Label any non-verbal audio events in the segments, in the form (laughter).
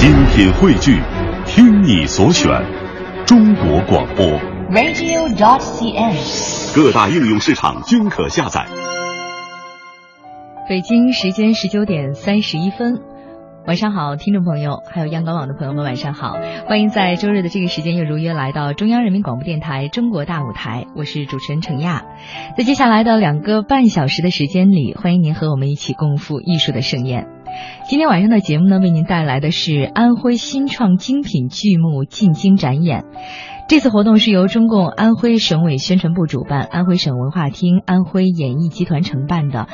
精品汇聚，听你所选，中国广播。radio.dot.cn，。各大应用市场均可下载。北京时间十九点三十一分，晚上好，听众朋友，还有央广网的朋友们，晚上好，欢迎在周日的这个时间又如约来到中央人民广播电台中国大舞台，我是主持人程亚。在接下来的两个半小时的时间里，欢迎您和我们一起共赴艺术的盛宴。今天晚上的节目呢，为您带来的是安徽新创精品剧目进京展演。这次活动是由中共安徽省委宣传部主办，安徽省文化厅、安徽演艺集团承办的，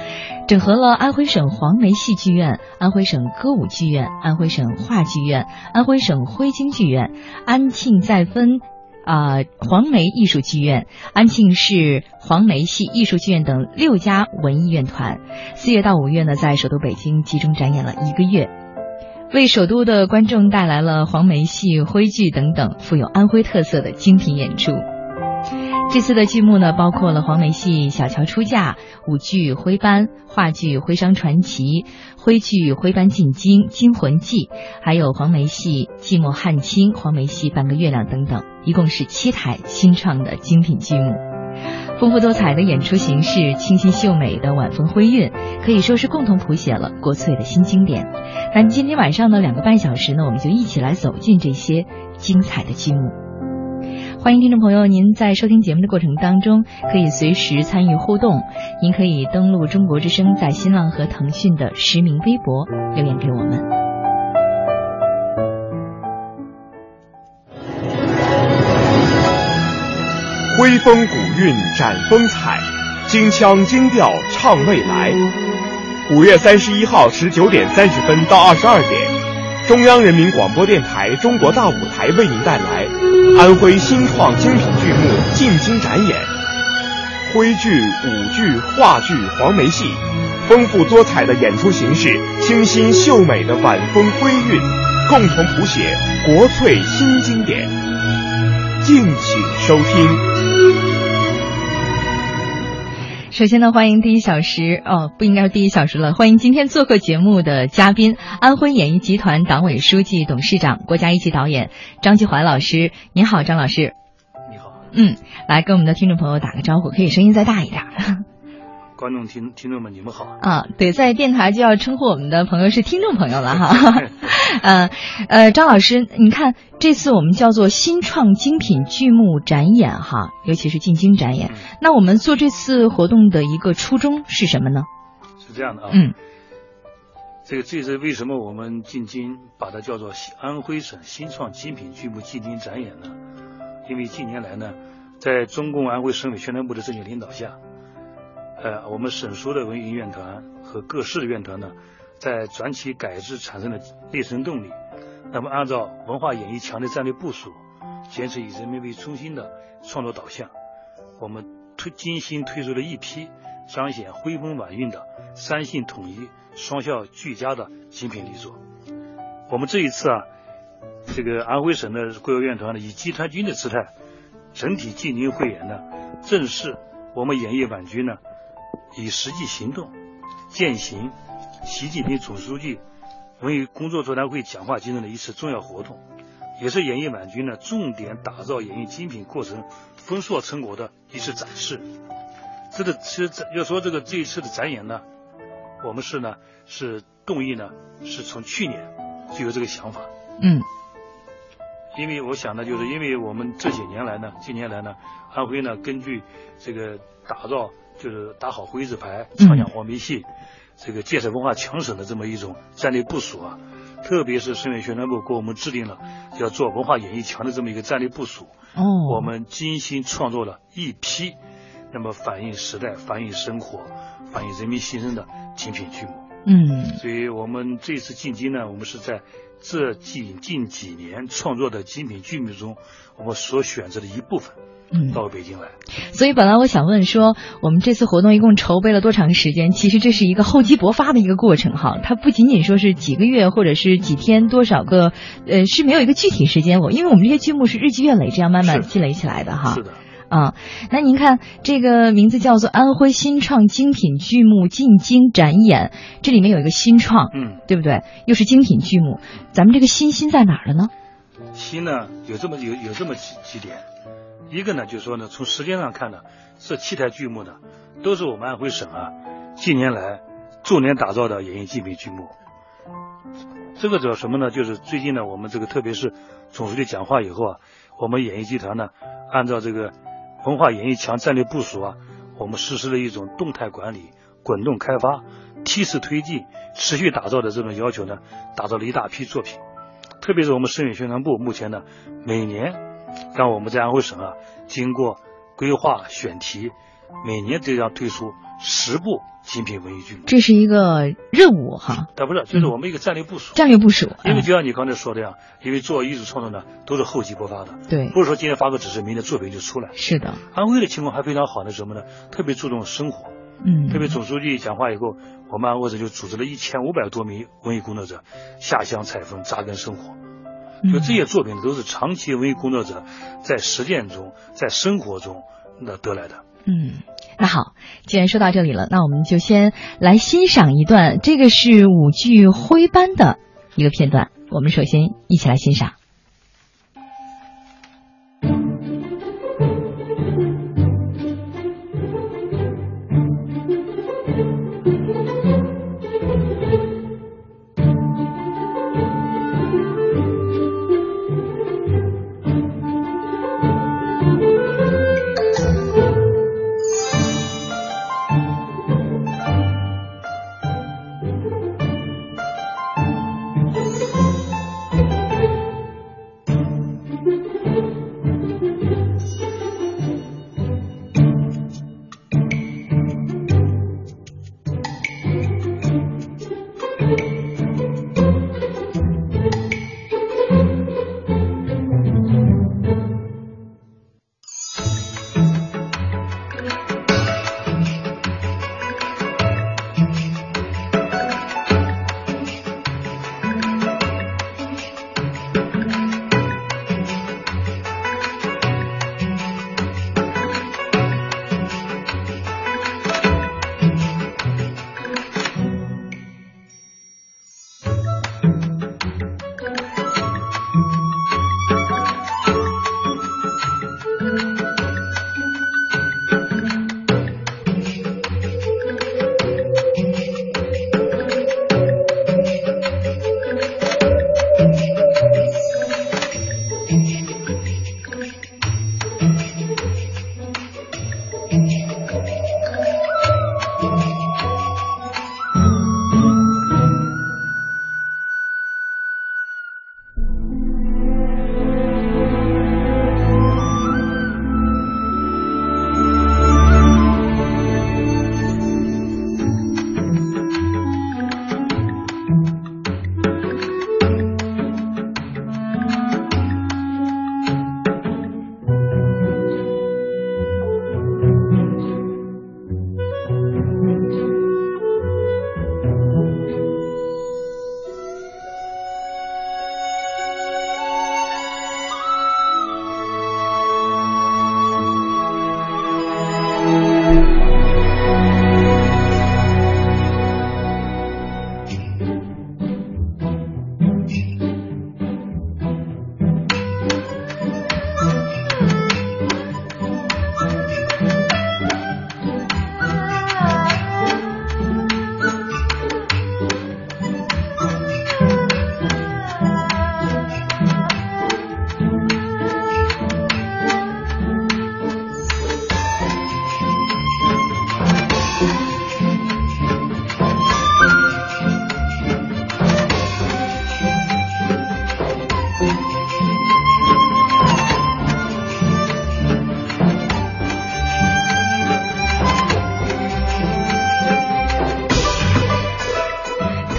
整合了安徽省黄梅戏剧院、安徽省歌舞剧院、安徽省话剧院、安徽省徽京剧院、安庆再分。啊、黄梅艺术剧院、安庆市黄梅戏艺术剧院等六家文艺院团，四月到五月呢，在首都北京集中展演了一个月，为首都的观众带来了黄梅戏、徽剧等等富有安徽特色的精品演出。这次的剧目呢，包括了黄梅戏《小乔出嫁》、舞剧《徽班》、话剧《徽商传奇》、徽剧《徽班进京》《惊魂记》，还有黄梅戏《寂寞汉卿》、黄梅戏《半个月亮》等等，一共是七台新创的精品剧目。丰富多彩的演出形式，清新秀美的晚风徽韵，可以说是共同谱写了国粹的新经典。那今天晚上呢，两个半小时呢，我们就一起来走进这些精彩的剧目。欢迎听众朋友，您在收听节目的过程当中，可以随时参与互动。您可以登录中国之声在新浪和腾讯的实名微博留言给我们。徽风古韵展风采，京腔京调唱未来。五月三十一号十九点三十分到二十二点，中央人民广播电台中国大舞台为您带来安徽新创精品剧目进京展演，徽剧、舞剧、话剧、黄梅戏，丰富多彩的演出形式，清新秀美的晚风徽韵，共同谱写国粹新经典。敬请收听。首先呢，欢迎第一小时哦，不应该是第一小时了，欢迎今天做客节目的嘉宾，安徽演艺集团党委书记、董事长、国家一级导演张继怀老师。您好，张老师。你好，嗯，来跟我们的听众朋友打个招呼，可以声音再大一点。观众听听众们，你们好。啊，对，在电台就要称呼我们的朋友是听众朋友了哈。呃 (laughs) 呃，张老师，你看这次我们叫做新创精品剧目展演哈，尤其是进京展演。那我们做这次活动的一个初衷是什么呢？是这样的啊，嗯，这个这是为什么我们进京把它叫做安徽省新创精品剧目进京展演呢？因为近年来呢，在中共安徽省委宣传部的正确领导下，呃，我们省属的文艺院团和各市的院团呢，在转起改制产生的内生动力。那么，按照文化演艺强的战略部署，坚持以人民为中心的创作导向，我们推精心推出了一批彰显徽风晚韵的三性统一、双效俱佳的精品力作。我们这一次啊，这个安徽省的国有院团呢，以集团军的姿态，整体进京汇演呢，正是我们演艺晚军呢，以实际行动践行习近平总书记文艺工作座谈会讲话精神的一次重要活动，也是演艺晚军呢重点打造演艺精品过程丰硕成果的一次展示。这个其实要说这个这一次的展演呢，我们是呢是动议呢是从去年就有这个想法，嗯因为我想呢，就是因为我们这些年来呢，近年来呢，安徽呢根据这个打造就是打好徽字牌、嗯。唱响黄梅戏，这个建设文化强省的这么一种战略部署啊，特别是省委宣传部给我们制定了要做文化演艺强的这么一个战略部署，哦，我们精心创作了一批，那么反映时代、反映生活、反映人民心声的精品剧目。嗯所以我们这次进京呢，我们是在这近近几年创作的精品剧目中，我们所选择的一部分嗯，到北京来。所以本来我想问说，我们这次活动一共筹备了多长时间？其实这是一个厚积薄发的一个过程哈，它不仅仅说是几个月或者是几天多少个，呃，是没有一个具体时间。我因为我们这些剧目是日积月累这样慢慢积累起来的哈。是的，啊。那您看这个名字叫做安徽新创精品剧目进京展演，这里面有一个新创，嗯，对不对？又是精品剧目，咱们这个新新在哪儿了呢？新呢有这么有有这么几几点，一个呢就是说呢，从时间上看呢，这七台剧目呢都是我们安徽省啊近年来重点打造的演艺精品剧目。这个主要什么呢？就是最近呢，我们这个特别是总书记讲话以后啊，我们演艺集团呢，按照这个文化演艺强战略部署啊，我们实施了一种动态管理、滚动开发、梯次推进、持续打造的这种要求呢，打造了一大批作品。特别是我们省委宣传部目前呢，每年让我们在安徽省啊，经过规划选题，每年都要推出十部精品文艺剧目。这是一个任务哈，但不是，就是我们一个战略部署。战略部署。因为嗯就像你刚才说的呀，因为做艺术创作呢，都是厚积薄发的，对，不是说今天发个指示，明天作品就出来。是的，安徽的情况还非常好的什么呢？特别注重生活，嗯，特别总书记讲话以后，我们安徽省就组织了一千五百多名文艺工作者下乡采风，扎根生活。就这些作品都是长期文艺工作者在实践中、在生活中那得来的。嗯，那好，既然说到这里了，那我们就先来欣赏一段，这个是舞剧《灰斑》的一个片段，我们首先一起来欣赏。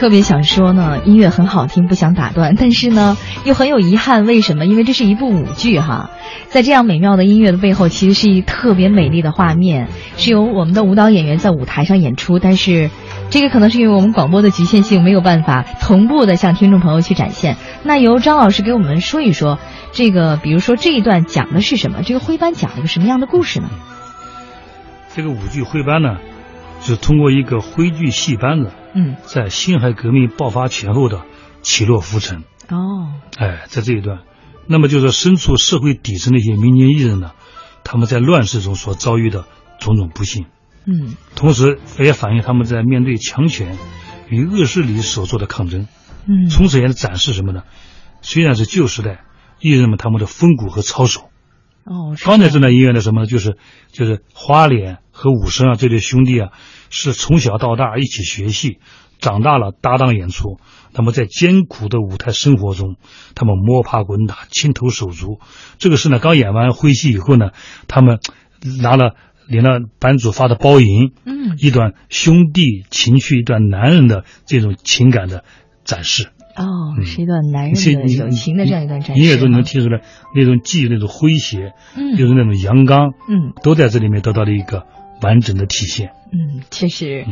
特别想说呢，音乐很好听，不想打断，但是呢，又很有遗憾。为什么？因为这是一部舞剧哈，在这样美妙的音乐的背后，其实是一特别美丽的画面，是由我们的舞蹈演员在舞台上演出。但是，这个可能是因为我们广播的局限性，没有办法同步的向听众朋友去展现。那由张老师给我们说一说，这个比如说这一段讲的是什么？这个徽班讲了一个什么样的故事呢？这个舞剧徽班呢？是通过一个徽剧戏班子，嗯，在辛亥革命爆发前后的起落浮沉。哦，哎，在这一段，那么就是身处社会底层的一些民间艺人呢，他们在乱世中所遭遇的种种不幸。嗯，同时也反映他们在面对强权与恶势力所做的抗争。嗯，从此也展示什么呢？虽然是旧时代艺人们他们的风骨和操守。哦，刚才这段音乐的什么呢？就是就是花脸和武生啊这对兄弟啊。是从小到大一起学戏，长大了搭档演出。那么在艰苦的舞台生活中，他们摸爬滚打，亲头手足。这个是呢，刚演完徽戏以后呢，他们拿了领了版主发的包银，嗯，一段兄弟情绪，一段男人的这种情感的展示。哦，是一段男人的友情的这样一段展示。音乐中你能听出来那种既那种诙谐，嗯，又是那种阳刚，嗯，都在这里面得到了一个。完整的体现，嗯，确实，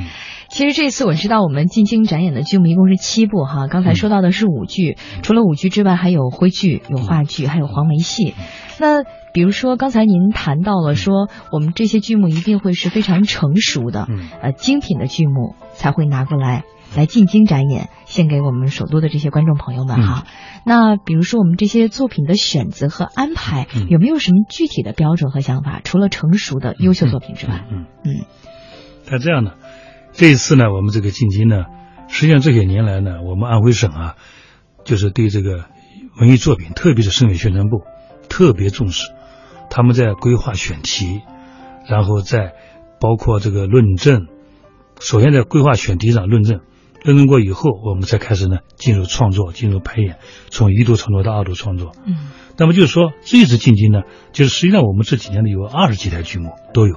其实这次我知道我们进京展演的剧目一共是七部哈。刚才说到的是舞剧，除了舞剧之外，还有徽剧、有话剧，还有黄梅戏。那比如说刚才您谈到了说，我们这些剧目一定会是非常成熟的，呃，精品的剧目才会拿过来。来进京展演，献给我们首都的这些观众朋友们哈。那比如说我们这些作品的选择和安排，有没有什么具体的标准和想法？除了成熟的优秀作品之外，嗯嗯。那这样呢，这一次呢，我们这个进京呢，实际上这些年来呢，我们安徽省啊，就是对这个文艺作品，特别是省委宣传部特别重视，他们在规划选题，然后在包括这个论证，首先在规划选题上论证。认证过以后，我们才开始呢进入创作，进入排演，从一度创作到二度创作。嗯，那么就是说这次进京呢，就是实际上我们这几年呢有二十几台剧目都有。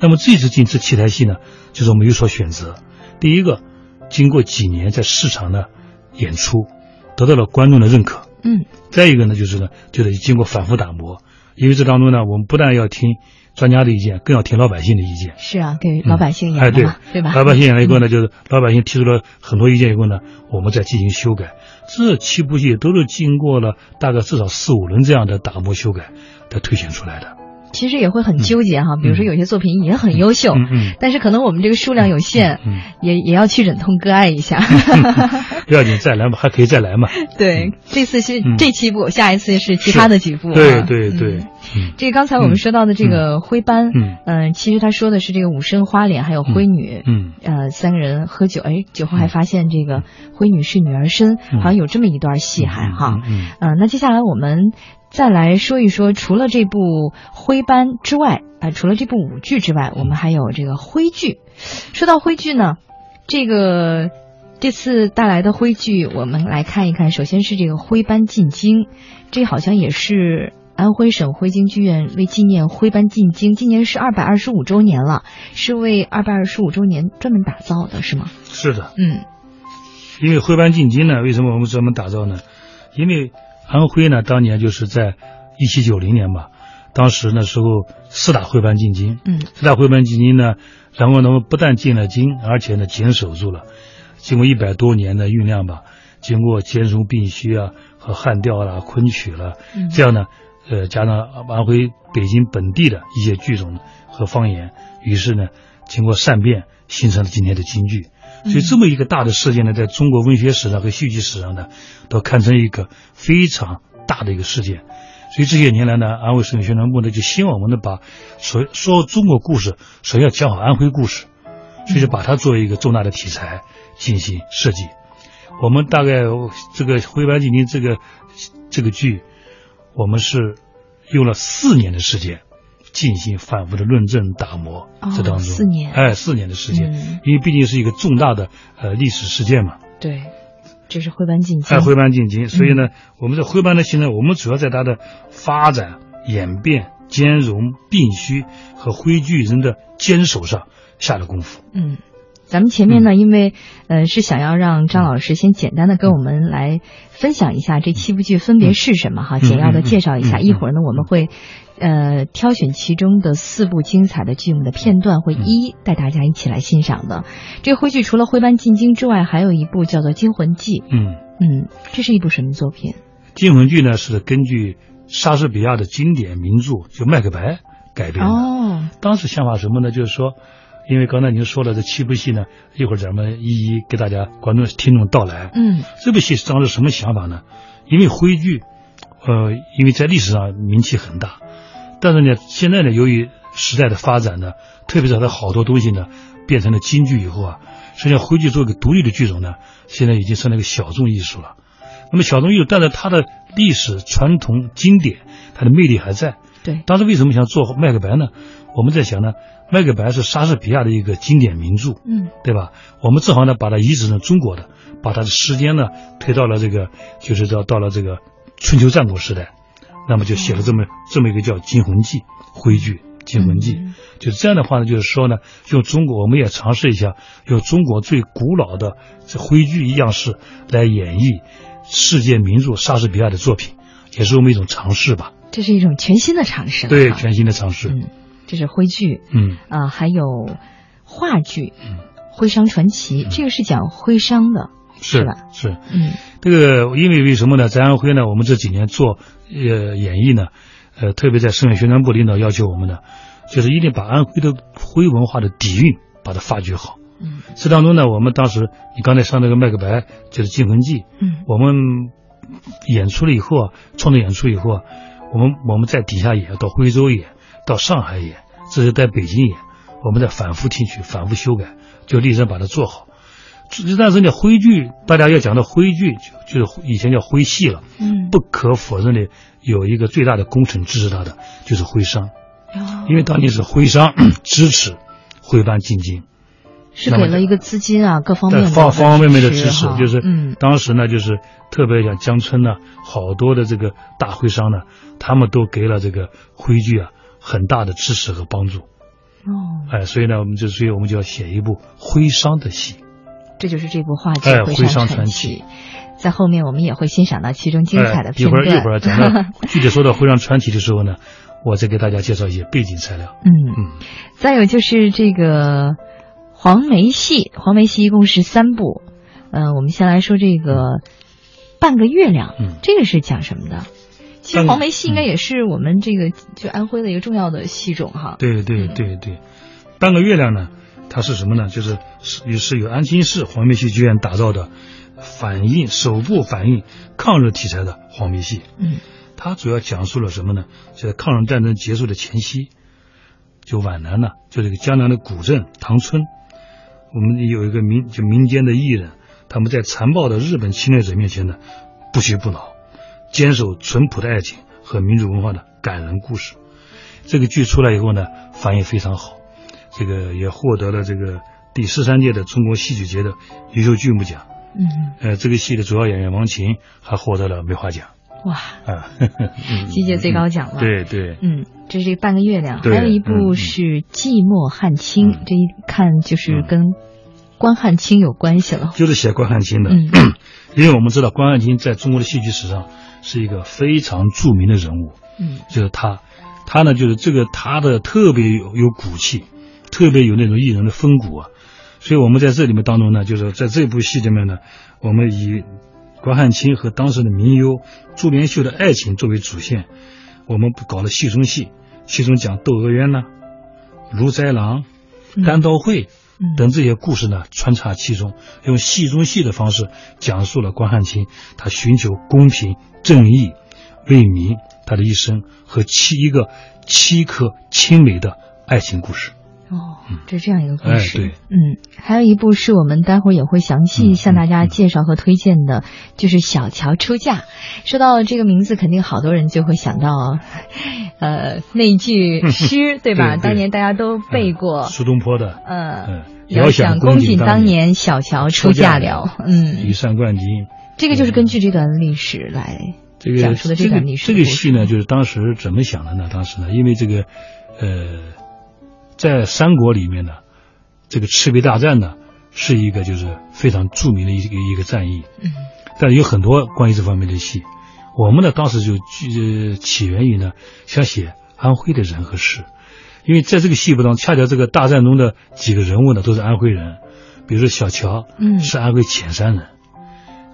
那么这次进这七台戏呢，就是我们有所选择。第一个，经过几年在市场的演出，得到了观众的认可。嗯，再一个呢，就是呢，就得经过反复打磨，因为这当中呢，我们不但要听。专家的意见更要听老百姓的意见。是啊，给老百姓演的嘛，对吧？老百姓演了以后呢，就是老百姓提出了很多意见以后呢，我们再进行修改。这七部戏都是经过了大概至少四五轮这样的打磨修改才推选出来的。其实也会很纠结哈，比如说有些作品也很优秀，但是可能我们这个数量有限，也也要去忍痛割爱一下。(laughs) 不要紧，再来嘛，还可以再来嘛。对，这次是这七部，下一次是其他的几部。对对对。这个刚才我们说到的这个徽班，嗯，其实他说的是这个武生、花脸还有徽女，嗯，呃，三个人喝酒，哎，酒后还发现这个徽女是女儿身，好像有这么一段戏还哈。嗯，那接下来我们。再来说一说，除了这部徽班之外，啊，除了这部舞剧之外，我们还有这个徽剧。说到徽剧呢，这个这次带来的徽剧，我们来看一看。首先是这个徽班进京，这好像也是安徽省徽京剧院为纪念徽班进京，今年是二百二十五周年了，是为二百二十五周年专门打造的，是吗？是的，嗯，因为徽班进京呢，为什么我们专门打造呢？因为。安徽呢，当年就是在一七九零年吧，当时那时候四大徽班进京，嗯，四大徽班进京呢，然后呢不但进了京，而且呢坚守住了，经过一百多年的酝酿吧，经过兼容并蓄啊和汉调啦、昆曲了，这样呢，呃，加上安徽北京本地的一些剧种和方言，于是呢，经过善变，形成了今天的京剧。所以这么一个大的事件呢，在中国文学史上和戏剧史上呢，都堪称一个非常大的一个事件。所以这些年来呢，安徽省宣传部呢就希望我们能把说说中国故事，首先要讲好安徽故事，所以就把它作为一个重大的题材进行设计。我们大概这个徽班进京这个这个剧，我们是用了四年的时间。进行反复的论证打磨，这当中。四年，哎，四年的时间，因为毕竟是一个重大的呃历史事件嘛。对，这是徽班进京。哎，徽班进京，所以呢，我们在徽班的现在，我们主要在它的发展、演变、兼容并蓄和徽剧人的坚守上下了功夫。嗯，咱们前面呢，因为呃是想要让张老师先简单的跟我们来分享一下这七部剧分别是什么哈，简要的介绍一下。一会儿呢，我们会呃挑选其中的四部精彩的剧目的片段，会一一带大家一起来欣赏的。这个徽剧除了徽班进京之外，还有一部叫做《惊魂记》。嗯嗯，这是一部什么作品？《惊魂记》呢是根据莎士比亚的经典名著就《麦克白》改编的。哦，当时想法什么呢？就是说。因为刚才您说了这七部戏呢，一会儿咱们一一给大家观众听众道来。嗯，这部戏当时什么想法呢？因为徽剧，呃，因为在历史上名气很大，但是呢，现在呢，由于时代的发展呢，特别是它好多东西呢变成了京剧以后啊，实际上徽剧作为一个独立的剧种呢，现在已经成了一个小众艺术了。那么小众艺术，但是它的历史传统经典，它的魅力还在。对，当时为什么想做《麦克白》呢？我们在想呢。《麦克白》是莎士比亚的一个经典名著，嗯，对吧？我们正好呢把它移植成中国的，把它的时间呢推到了这个，就是到到了这个春秋战国时代，那么就写了这么这么一个叫《惊魂记》徽剧，《惊魂记》就是这样的话呢，就是说呢，用中国我们也尝试一下，用中国最古老的这徽剧一样式来演绎世界名著莎士比亚的作品，也是我们一种尝试吧。这是一种全新的尝试，对，全新的尝试。嗯。这是徽剧，嗯啊，还有话剧，嗯，《徽商传奇》这个是讲徽商的，是吧？是，嗯，这个因为为什么呢？在安徽呢，我们这几年做呃演绎呢，呃，特别在省委宣传部领导要求我们呢，就是一定把安徽的徽文化的底蕴把它发掘好。嗯，这当中呢，我们当时你刚才上那个《麦克白》就是《惊魂记》，嗯，我们演出了以后啊，创作演出以后啊，我们我们在底下演，到徽州演，到上海演。这是在北京演，我们在反复听取、反复修改，就力争把它做好。但是呢，徽剧大家要讲到徽剧，就就是以前叫徽戏了。嗯，不可否认的，有一个最大的功臣支持他的就是徽商，因为当年是徽商 (clears throat) 支持徽班进京，是给了一个资金啊，各方面方方方面面的支持，就是嗯，当时呢，就是特别像江村呢，好多的这个大徽商呢，他们都给了这个徽剧啊。很大的支持和帮助，哦，哎，所以呢，我们就所以我们就要写一部徽商的戏，这就是这部话剧《徽商传奇》。在后面我们也会欣赏到其中精彩的片段。一会儿一会儿讲到具体说到《徽商传奇》的时候呢，我再给大家介绍一些背景材料。嗯嗯。再有就是这个黄梅戏，黄梅戏一共是三部。嗯，我们先来说这个《半个月亮》，嗯，这个是讲什么的？其实黄梅戏应该也是我们这个就安徽的一个重要的戏种哈。对对对对，半个月亮呢，它是什么呢？就是是是由安庆市黄梅戏剧院打造的，反映首部反映抗日题材的黄梅戏。嗯，它主要讲述了什么呢？就在抗日战争结束的前夕，就皖南呢，就这个江南的古镇唐村，我们有一个民就民间的艺人，他们在残暴的日本侵略者面前呢，不屈不挠。坚守淳朴的爱情和民族文化的感人故事，这个剧出来以后呢，反应非常好，这个也获得了这个第十三届的中国戏剧节的优秀剧目奖。嗯，呃，这个戏的主要演员王琴还获得了梅花奖。哇，啊，(laughs) 戏界最高奖了。对对，嗯，这是半个月亮，还有一部是《寂寞汉卿》，这一看就是跟关汉卿有关系了。就是写关汉卿的，(clears throat) 因为我们知道关汉卿在中国的戏剧史上。是一个非常著名的人物，嗯，就是他，他呢就是这个他的特别有有骨气，特别有那种艺人的风骨啊，所以我们在这里面当中呢，就是在这部戏里面呢，我们以关汉卿和当时的名优朱连秀的爱情作为主线，我们搞了戏中戏，戏中讲窦娥冤呢，如斋郎，单刀会。等这些故事呢穿插其中，用戏中戏的方式讲述了关汉卿他寻求公平正义为民他的一生和七一个七颗清美的爱情故事。哦，这是这样一个故事。哎，对，嗯，还有一部是我们待会儿也会详细向大家介绍和推荐的，就是《小乔出嫁》。说到这个名字，肯定好多人就会想到，呃，那句诗，对吧？当年大家都背过苏东坡的。嗯。遥想公瑾当年，小乔出嫁了。嗯，羽扇纶巾。这个就是根据这段历史来讲述的这段历史。这个戏呢，就是当时怎么想的呢？当时呢，因为这个，呃，在三国里面呢，这个赤壁大战呢，是一个就是非常著名的一个一个战役。嗯，但是有很多关于这方面的戏。我们呢，当时就呃起源于呢，想写安徽的人和事，因为在这个戏部当中，恰巧这个大战中的几个人物呢都是安徽人，比如说小乔，嗯是安徽潜山人，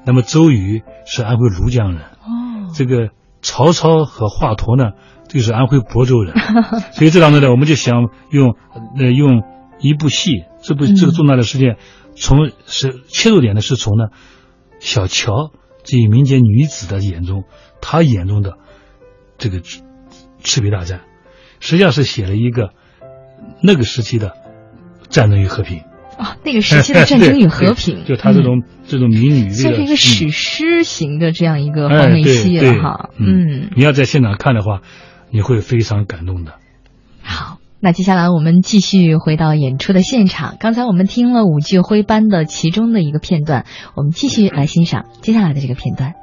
那么周瑜是安徽庐江人，哦，这个曹操和华佗呢，就是安徽亳州人，(laughs) 所以这当中呢，我们就想用呃用一部戏，这部嗯。这个重大的事件，从是切入点呢是从呢小乔这一民间女子的眼中，她眼中的这个赤赤壁大战，实际上是写了一个那个时期的战争与和平。啊，那个时期的战争与和平，(laughs) 对就他这种、这种民女为了算是一个史嗯。诗型的这样一个哎黄梅戏了哈。对嗯，你要在现场看的话，你会非常感动的。好。那接下来我们继续回到演出的现场。刚才我们听了五句徽班的其中的一个片段，我们继续来欣赏接下来的这个片段。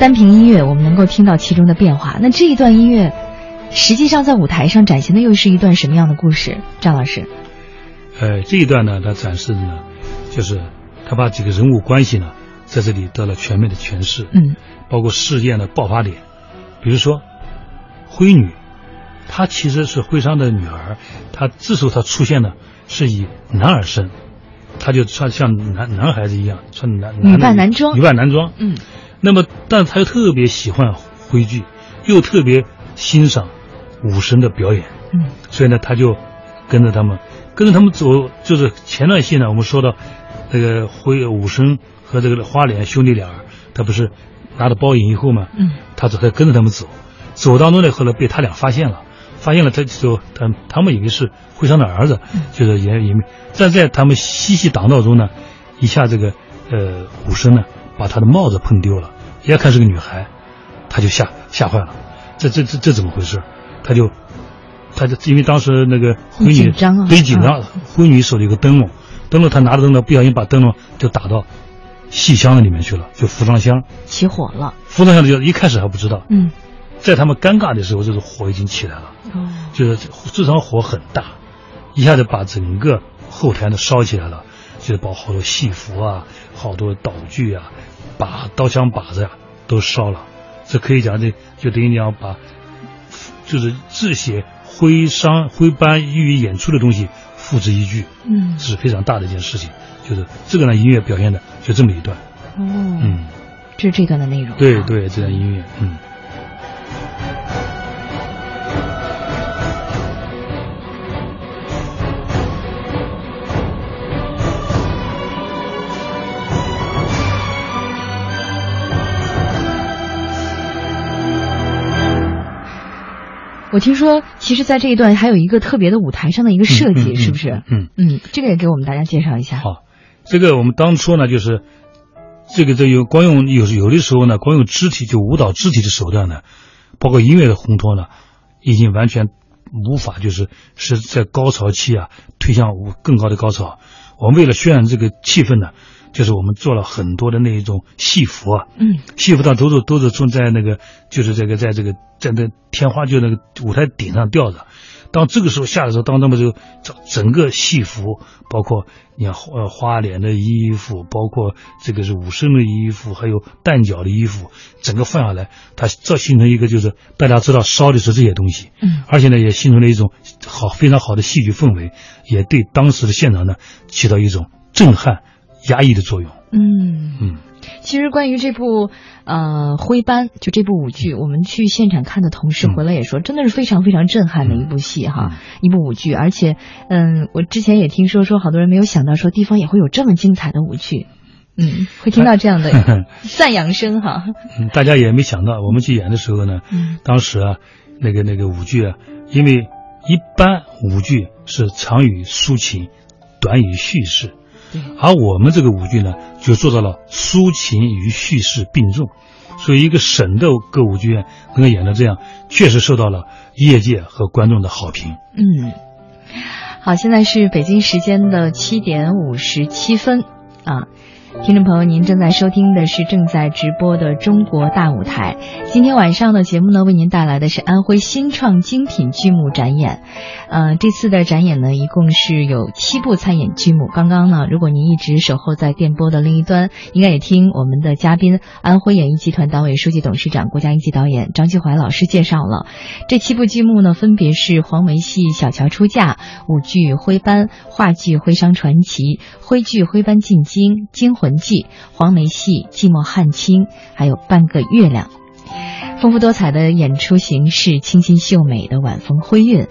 单凭音乐，我们能够听到其中的变化。那这一段音乐，实际上在舞台上展现的又是一段什么样的故事？张老师，呃，这一段呢，它展示的呢，就是他把几个人物关系呢，在这里得了全面的诠释，嗯。包括事件的爆发点，比如说灰女，她其实是徽商的女儿，她之所以她出现呢，是以男儿身，她就穿像男男孩子一样穿男女扮男装。女扮男装，嗯那么，但他又特别喜欢徽剧，又特别欣赏武神的表演，嗯。所以呢，他就跟着他们，跟着他们走。就是前段戏呢，我们说到那个徽武生和这个花脸兄弟俩，他不是拿着包银以后嘛，嗯。他走，他跟着他们走，走当中呢，后来被他俩发现了，发现了他就他他们以为是徽商的儿子，就是也也没，但在他们嬉戏打闹中呢，一下这个呃武生呢把他的帽子碰丢了，一下看是个女孩，他就吓吓坏了，这这这这怎么回事？他就他就因为当时那个灰女紧张啊对紧张，灰女手里有个灯笼，灯笼他拿着灯笼不小心把灯笼就打到戏箱子里面去了，就服装箱起火了。服装箱就一开始还不知道，嗯，在他们尴尬的时候，这个火已经起来了，哦，就是这场火很大，一下子把整个后台都烧起来了，就是把好多戏服啊、好多道具啊、把刀枪把子呀、都烧了。这可以讲，这就等于讲把，就是这些徽商徽班寓意演出的东西付之一炬，嗯，是非常大的一件事情。就是这个呢，音乐表现的就这么一段，哦，嗯，这是这段的内容。对。对，这段音乐，嗯。我听说，其实，在这一段还有一个特别的舞台上的一个设计，嗯嗯是不是？嗯嗯，这个也给我们大家介绍一下。好，这个我们当初呢，就是这个这有光用有有的时候呢，光用肢体就舞蹈肢体的手段呢，包括音乐的烘托呢，已经完全无法就是是在高潮期啊推向更高的高潮。我们为了渲染这个气氛呢，就是我们做了很多的那一种戏服啊，嗯。戏服上都是都是从在那个就是这个在这个在那天花就那个舞台顶上吊着。当这个时候下的时候，当那么就整整个戏服，包括你看呃花脸的衣服，包括这个是武生的衣服，还有旦角的衣服，整个放下来，它这形成一个就是大家知道烧的是这些东西，嗯。而且呢也形成了一种好非常好的戏剧氛围，也对当时的现场呢起到一种震撼、压抑的作用。嗯。嗯。其实关于这部呃徽班，就这部舞剧，我们去现场看的同事嗯回来也说，真的是非常非常震撼的一部戏哈，嗯一部舞剧。而且，嗯，我之前也听说说，好多人没有想到说地方也会有这么精彩的舞剧，嗯，会听到这样的 (laughs) 赞扬声哈。嗯，大家也没想到，我们去演的时候呢，嗯当时啊，那个那个舞剧啊，因为一般舞剧是长语抒情，短语叙事，对而我们这个舞剧呢，就做到了抒情与叙事并重，所以一个省的歌舞剧院能够演到这样，确实受到了业界和观众的好评。嗯，好，现在是北京时间的七点五十七分啊。听众朋友，您正在收听的是正在直播的《中国大舞台》。今天晚上的节目呢，为您带来的是安徽新创精品剧目展演。呃，这次的展演呢，一共是有七部参演剧目。刚刚呢，如果您一直守候在电波的另一端，应该也听我们的嘉宾安徽演艺集团党委书记、董事长、国家一级导演张继怀老师介绍了这七部剧目呢，分别是黄梅戏《小乔出嫁》、舞剧《徽班》、话剧《徽商传奇》、徽剧《徽班进京》、《京魂记》、黄梅戏《寂寞汉卿》，还有《半个月亮》。丰富多彩的演出形式，清新秀美的晚风辉韵，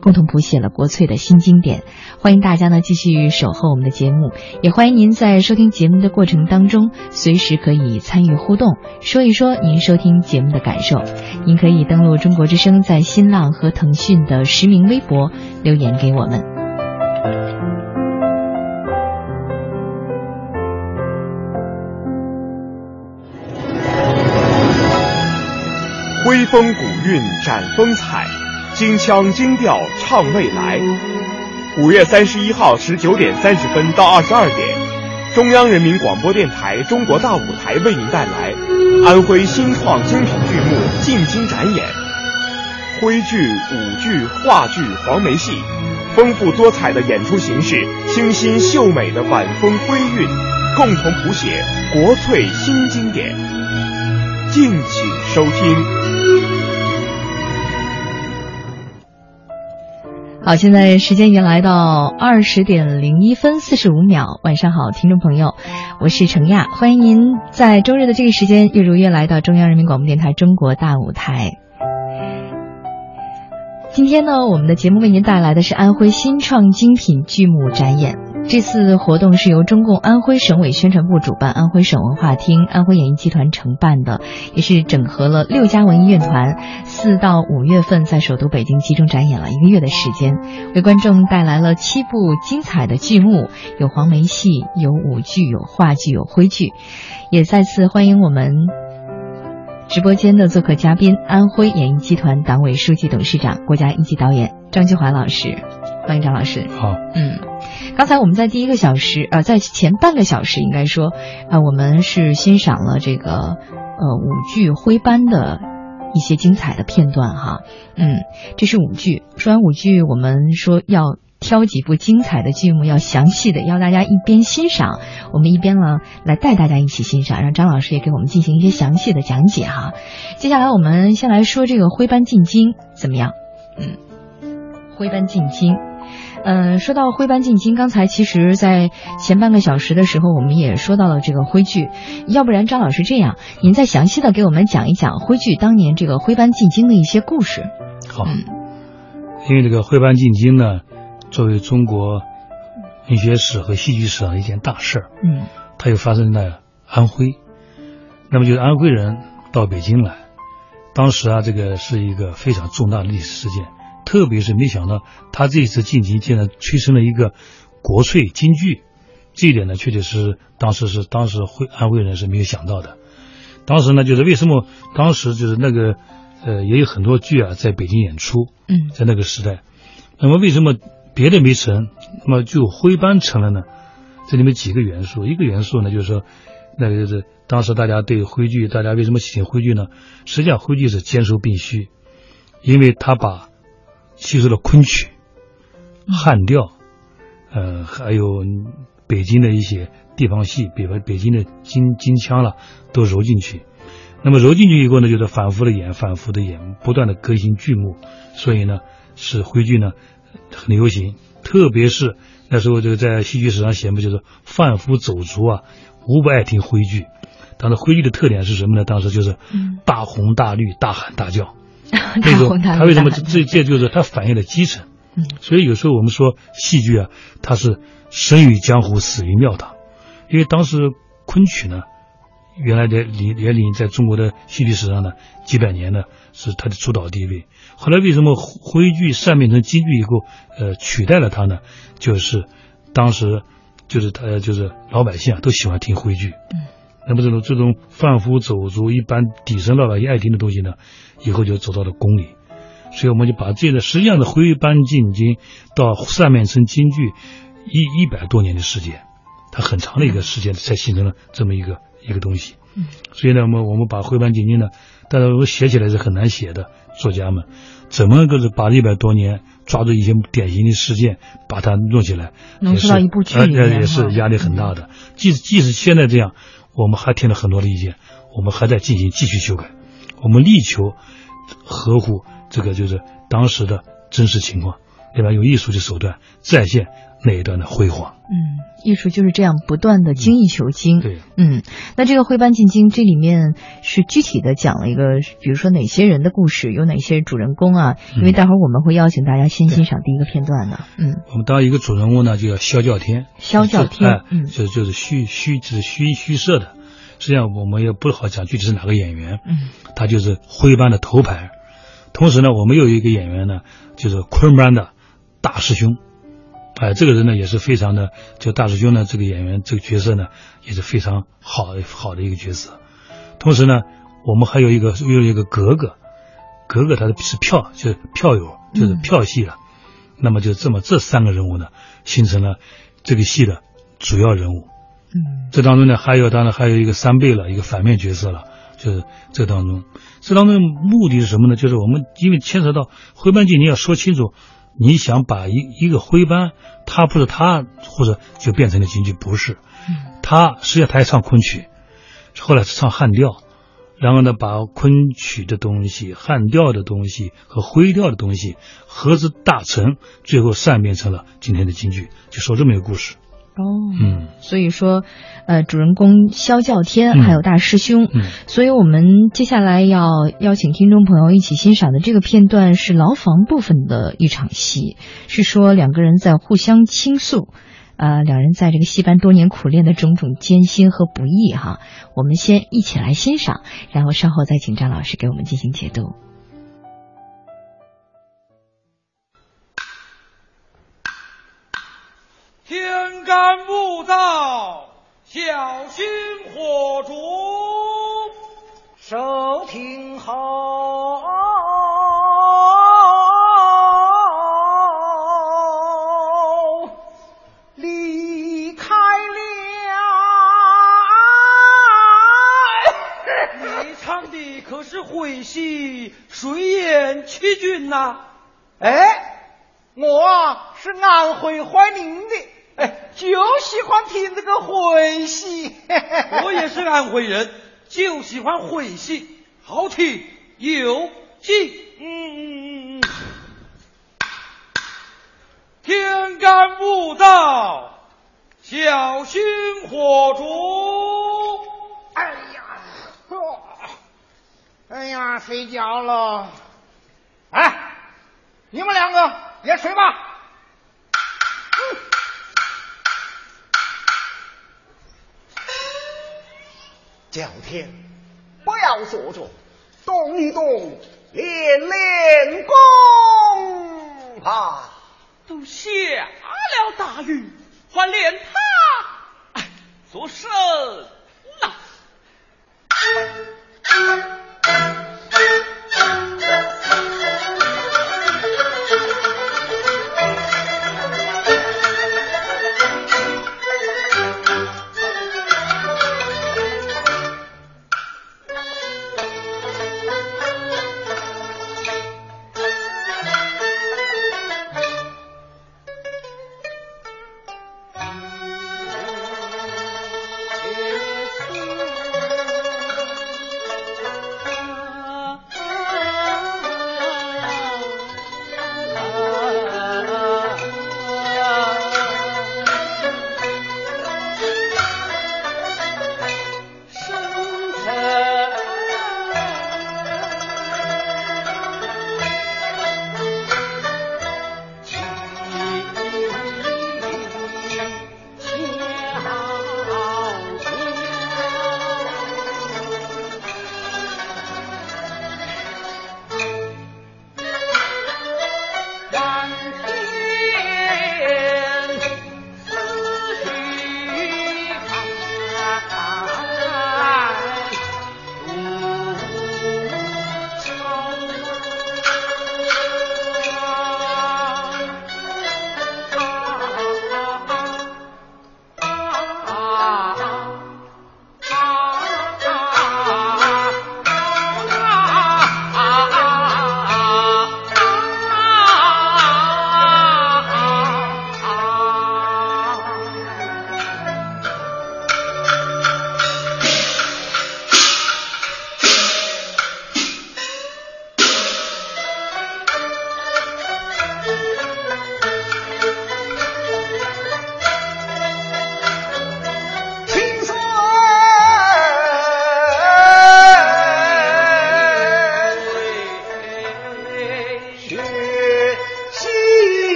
共同谱写了国粹的新经典。欢迎大家呢继续守候我们的节目，也欢迎您在收听节目的过程当中，随时可以参与互动，说一说您收听节目的感受。您可以登录中国之声在新浪和腾讯的实名微博留言给我们。徽风古韵展风采，京腔京调唱未来。五月三十一号十九点三十分到二十二点，中央人民广播电台中国大舞台为您带来安徽新创精品剧目进京展演，徽剧、舞剧、话剧、黄梅戏，丰富多彩的演出形式，清新秀美的晚风徽韵，共同谱写国粹新经典。敬请收听。好，现在时间已经来到二十点零一分四十五秒。晚上好，听众朋友，我是程亚，欢迎您在周日的这个时间又如约来到中央人民广播电台中国大舞台。今天呢，我们的节目为您带来的是安徽新创精品剧目展演。这次活动是由中共安徽省委宣传部主办，安徽省文化厅、安徽演艺集团承办的，也是整合了六家文艺院团，四到五月份在首都北京集中展演了一个月的时间，为观众带来了七部精彩的剧目，有黄梅戏，有舞剧，有话剧，有徽剧，也再次欢迎我们。直播间的做客嘉宾，安徽演艺集团党委书记、董事长、国家一级导演张继华老师，欢迎张老师。好，嗯，刚才我们在第一个小时，呃，在前半个小时应该说，呃，我们是欣赏了这个呃舞剧徽班的一些精彩的片段哈。嗯，这是舞剧。说完舞剧，我们说要挑几部精彩的剧目，要详细的要大家一边欣赏，我们一边呢来带大家一起欣赏，让张老师也给我们进行一些详细的讲解哈。接下来我们先来说这个徽班进京怎么样？嗯，徽班进京。嗯，说到徽班进京，刚才其实，在前半个小时的时候，我们也说到了这个徽剧。要不然，张老师这样，您再详细的给我们讲一讲徽剧当年这个徽班进京的一些故事。好，因为这个徽班进京呢，作为中国文学史和戏剧史上的一件大事儿，嗯，它又发生在安徽。那么就是安徽人到北京来，当时啊，这个是一个非常重大的历史事件。特别是没想到，他这次晋级竟然催生了一个国粹京剧，这一点呢，确确实实当时是当时会安徽人是没有想到的。当时呢，就是为什么当时就是那个呃，也有很多剧啊在北京演出，嗯，在那个时代，那么为什么别的没成，那么就徽班成了呢？这里面几个元素，一个元素呢就是说，那个就是当时大家对徽剧，大家为什么喜欢徽剧呢？实际上徽剧是兼收并蓄，因为他把吸收了昆曲、汉调，呃，还有北京的一些地方戏，比如北京的京京腔了，都揉进去。那么揉进去以后呢，就是反复的演，反复的演，不断的更新剧目，所以呢，使徽剧呢很流行。特别是那时候，这个在戏剧史上写嘛，就是贩夫走卒啊，无不爱听徽剧。当时徽剧的特点是什么呢？当时就是大红大绿、大喊大叫。(laughs) 那种他为什么这这就是他反映了基层，所以有时候我们说戏剧啊，它是生于江湖，死于庙堂，因为当时昆曲呢，原来的年年龄在中国的戏剧史上呢，几百年呢是它的主导地位。后来为什么徽剧善变成京剧以后，呃，取代了它呢？就是当时就是他就是老百姓啊都喜欢听徽剧。那么这种这种贩夫走卒，一般底层老百姓爱听的东西呢，以后就走到了宫里，所以我们就把这个实际上的徽班进京到上面成京剧一一百多年的时间，它很长的一个时间才形成了这么一个一个东西。嗯，所以呢，我们我们把徽班进京呢，但是我写起来是很难写的，作家们怎么个是把一百多年抓住一些典型的事件，把它弄起来，能出到一部剧里面，也是压力很大的。即使即使现在这样。我们还听了很多的意见，我们还在进行继续修改，我们力求合乎这个就是当时的真实情况，对吧？用艺术的手段再现那一段的辉煌。嗯，艺术就是这样不断的精益求精。对，嗯，那这个徽班进京这里面是具体的讲了一个，比如说哪些人的故事，有哪些主人公啊？因为待会儿我们会邀请大家先欣赏第一个片段的。嗯，我们当一个主人公呢，就叫萧教天。萧教天，嗯，就就是虚虚就是虚虚设的。实际上我们也不好讲具体是哪个演员，嗯，他就是徽班的头牌。同时呢，我们又有一个演员呢，就是昆班的大师兄，哎，这个人呢也是非常的，就大师兄呢这个演员这个角色呢也是非常好好的一个角色。同时呢，我们还有一个又有一个格格，格格他是票就是票友，就是票戏了。那么就这么这三个人物呢，形成了这个戏的主要人物。嗯，这当中呢，还有当然还有一个三倍了，一个反面角色了，就是这当中，这当中目的是什么呢？就是我们因为牵扯到徽班进你，要说清楚，你想把一一个徽班，他不是他，或者就变成了京剧，不是，他实际上他也唱昆曲，后来是唱汉调，然后呢，把昆曲的东西、汉调的东西和徽调的东西合之大成，最后善变成了今天的京剧，就说这么一个故事。哦，嗯，所以说，呃，主人公萧叫天还有大师兄，嗯，所以我们接下来要邀请听众朋友一起欣赏的这个片段是牢房部分的一场戏，是说两个人在互相倾诉，呃，两人在这个戏班多年苦练的种种艰辛和不易哈，我们先一起来欣赏，然后稍后再请张老师给我们进行解读。干不燥，小心火烛，收听好，离开了。(laughs) 你唱的可是徽戏《水淹七军》呐？哎，我是安徽怀宁的。哎，就喜欢听这个会戏。(laughs) 我也是安徽人，就喜欢会戏，好听有劲。嗯嗯嗯嗯。天干物燥，小心火烛。哎呀，哦哎呀，睡觉了。哎，你们两个也睡吧。叫天，不要坐着，动一动，练练功啊！都下了大雨，还练他哎做甚呐？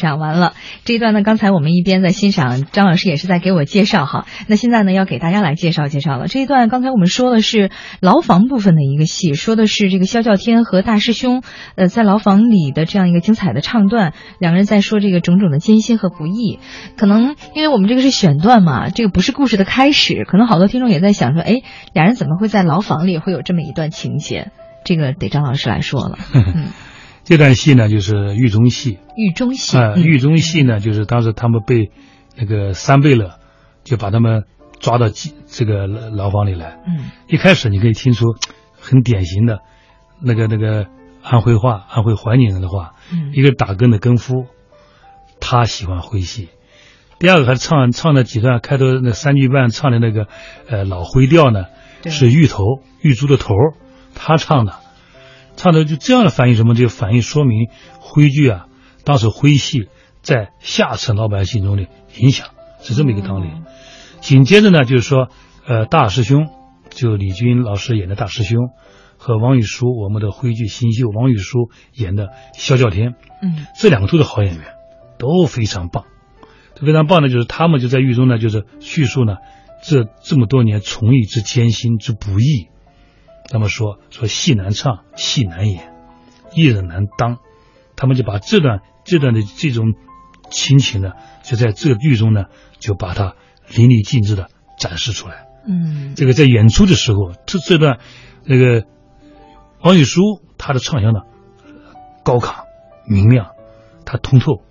讲完了这一段呢。刚才我们一边在欣赏，张老师也是在给我介绍哈。那现在呢，要给大家来介绍介绍了这一段。刚才我们说的是牢房部分的一个戏，说的是这个萧教天和大师兄呃在牢房里的这样一个精彩的唱段，两个人在说这个种种的艰辛和不易。可能因为我们这个是选段嘛，这个不是故事的开始，可能好多听众也在想说，哎，俩人怎么会在牢房里会有这么一段情节？这个得张老师来说了。嗯。(laughs) 这段戏呢，就是狱中戏。狱中戏啊，狱中戏呢，就是当时他们被那个三贝勒就把他们抓到这个牢房里来。嗯，一开始你可以听出很典型的那个那个安徽话，安徽怀宁人的话。嗯，一个打更的更夫，他喜欢徽戏。第二个还唱唱的几段开头那三句半唱的那个呃老徽调呢，是芋头玉珠的头，他唱的。唱的就这样的反映什么？就反映说明徽剧啊，当时徽戏在下层老百姓中的影响是这么一个道理。紧接着呢，就是说，呃，大师兄就李军老师演的大师兄和王玉书我们的徽剧新秀王玉书演的萧教天，嗯，这两个都是好演员，都非常棒，非常棒的，就是他们就在狱中呢，就是叙述呢这这么多年从艺之艰辛之不易。那么说说戏难唱，戏难演，艺人难当，他们就把这段这段的这种亲情呢，就在这个剧中呢，就把它淋漓尽致的展示出来。嗯，这个在演出的时候，这这段那个王玉书他的唱腔呢高亢明亮，他通透，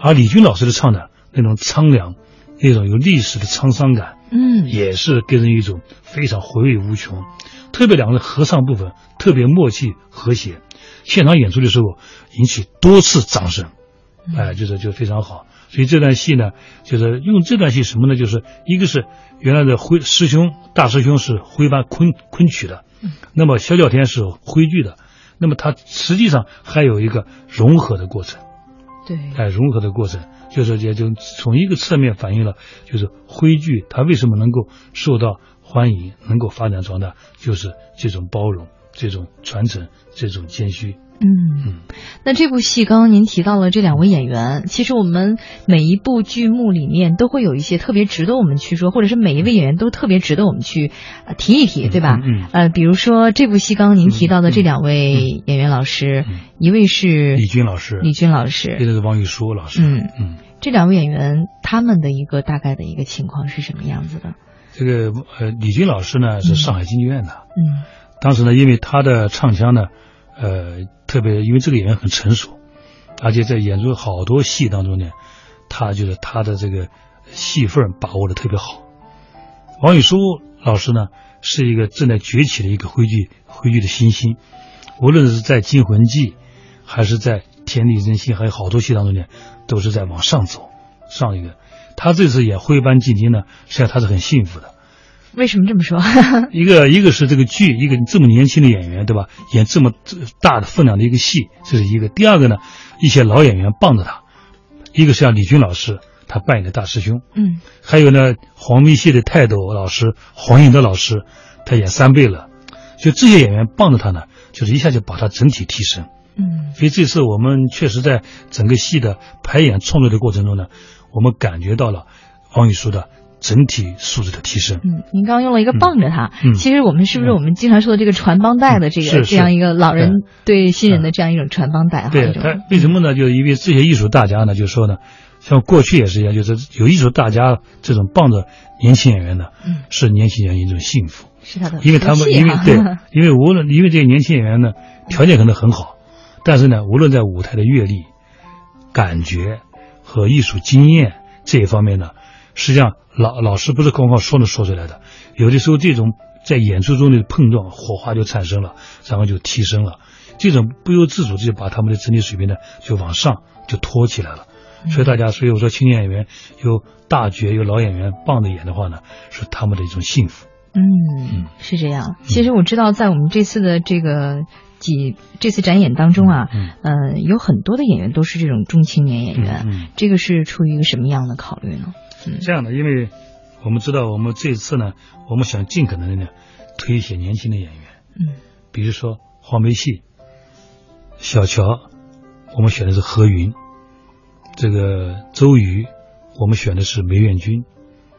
而李军老师的唱呢那种苍凉，那种有历史的沧桑感，嗯，也是给人一种非常回味无穷。特别两个人合唱部分特别默契和谐，现场演出的时候引起多次掌声，哎，就是就非常好。所以这段戏呢，就是用这段戏什么呢？就是一个是原来的徽师兄大师兄是徽班昆昆曲的，那么萧教天是徽剧的，那么它实际上还有一个融合的过程，对，哎，融合的过程就是也就从一个侧面反映了，就是徽剧它为什么能够受到。欢迎能够发展壮大，就是这种包容、这种传承、这种谦虚。嗯嗯，那这部戏刚刚您提到了这两位演员，其实我们每一部剧目里面都会有一些特别值得我们去说，或者是每一位演员都特别值得我们去提一提，对吧？嗯。呃，比如说这部戏刚刚您提到的这两位演员老师，一位是李军老师，李军老师，一个是王玉书老师。嗯嗯，这两位演员他们的一个大概的一个情况是什么样子的？这个呃，李军老师呢是上海京剧院的，嗯，当时呢，因为他的唱腔呢，呃，特别因为这个演员很成熟，而且在演出好多戏当中呢，他就是他的这个戏份把握的特别好。王宇舒老师呢是一个正在崛起的一个徽剧徽剧的新星，无论是在《惊魂记》，还是在《天地人心》，还有好多戏当中呢，都是在往上走，上一个。他这次演徽班进京呢，实际上他是很幸福的。为什么这么说？(laughs) 一个一个是这个剧，一个这么年轻的演员，对吧？演这么大的分量的一个戏，这是一个。第二个呢，一些老演员帮着他，一个是像李军老师，他扮演的大师兄，嗯，还有呢，黄梅戏的泰斗老师黄颖德老师，他演三贝勒，就这些演员帮着他呢，就是一下就把他整体提升。嗯，所以这次我们确实在整个戏的排演创作的过程中呢。我们感觉到了王玉书的整体素质的提升。嗯，您刚刚用了一个傍着他，嗯，其实我们是不是我们经常说的这个传帮带的这个这样一个老人对新人的这样一种传帮带？对，他为什么呢？就是因为这些艺术大家呢，就说呢，像过去也是一样，就是有艺术大家这种傍着年轻演员的，嗯，是年轻演员一种幸福，是他的，因为他们因为对，(laughs) 因为无论因为这些年轻演员呢，条件可能很好，但是呢，无论在舞台的阅历、感觉。和艺术经验这一方面呢，实际上老老师不是光靠说能说出来的，有的时候这种在演出中的碰撞火花就产生了，然后就提升了，这种不由自主就把他们的整体水平呢就往上就托起来了。所以大家，所以我说青年演员有大角有老演员棒着演的话呢，是他们的一种幸福。嗯，是这样。其实我知道，在我们这次的这个。几这次展演当中啊，呃，有很多的演员都是这种中青年演员，这个是出于一个什么样的考虑呢？嗯。这样的，因为我们知道，我们这次呢，我们想尽可能的呢，推一些年轻的演员，嗯，比如说黄梅戏，小乔，我们选的是何云，这个周瑜，我们选的是梅艳君，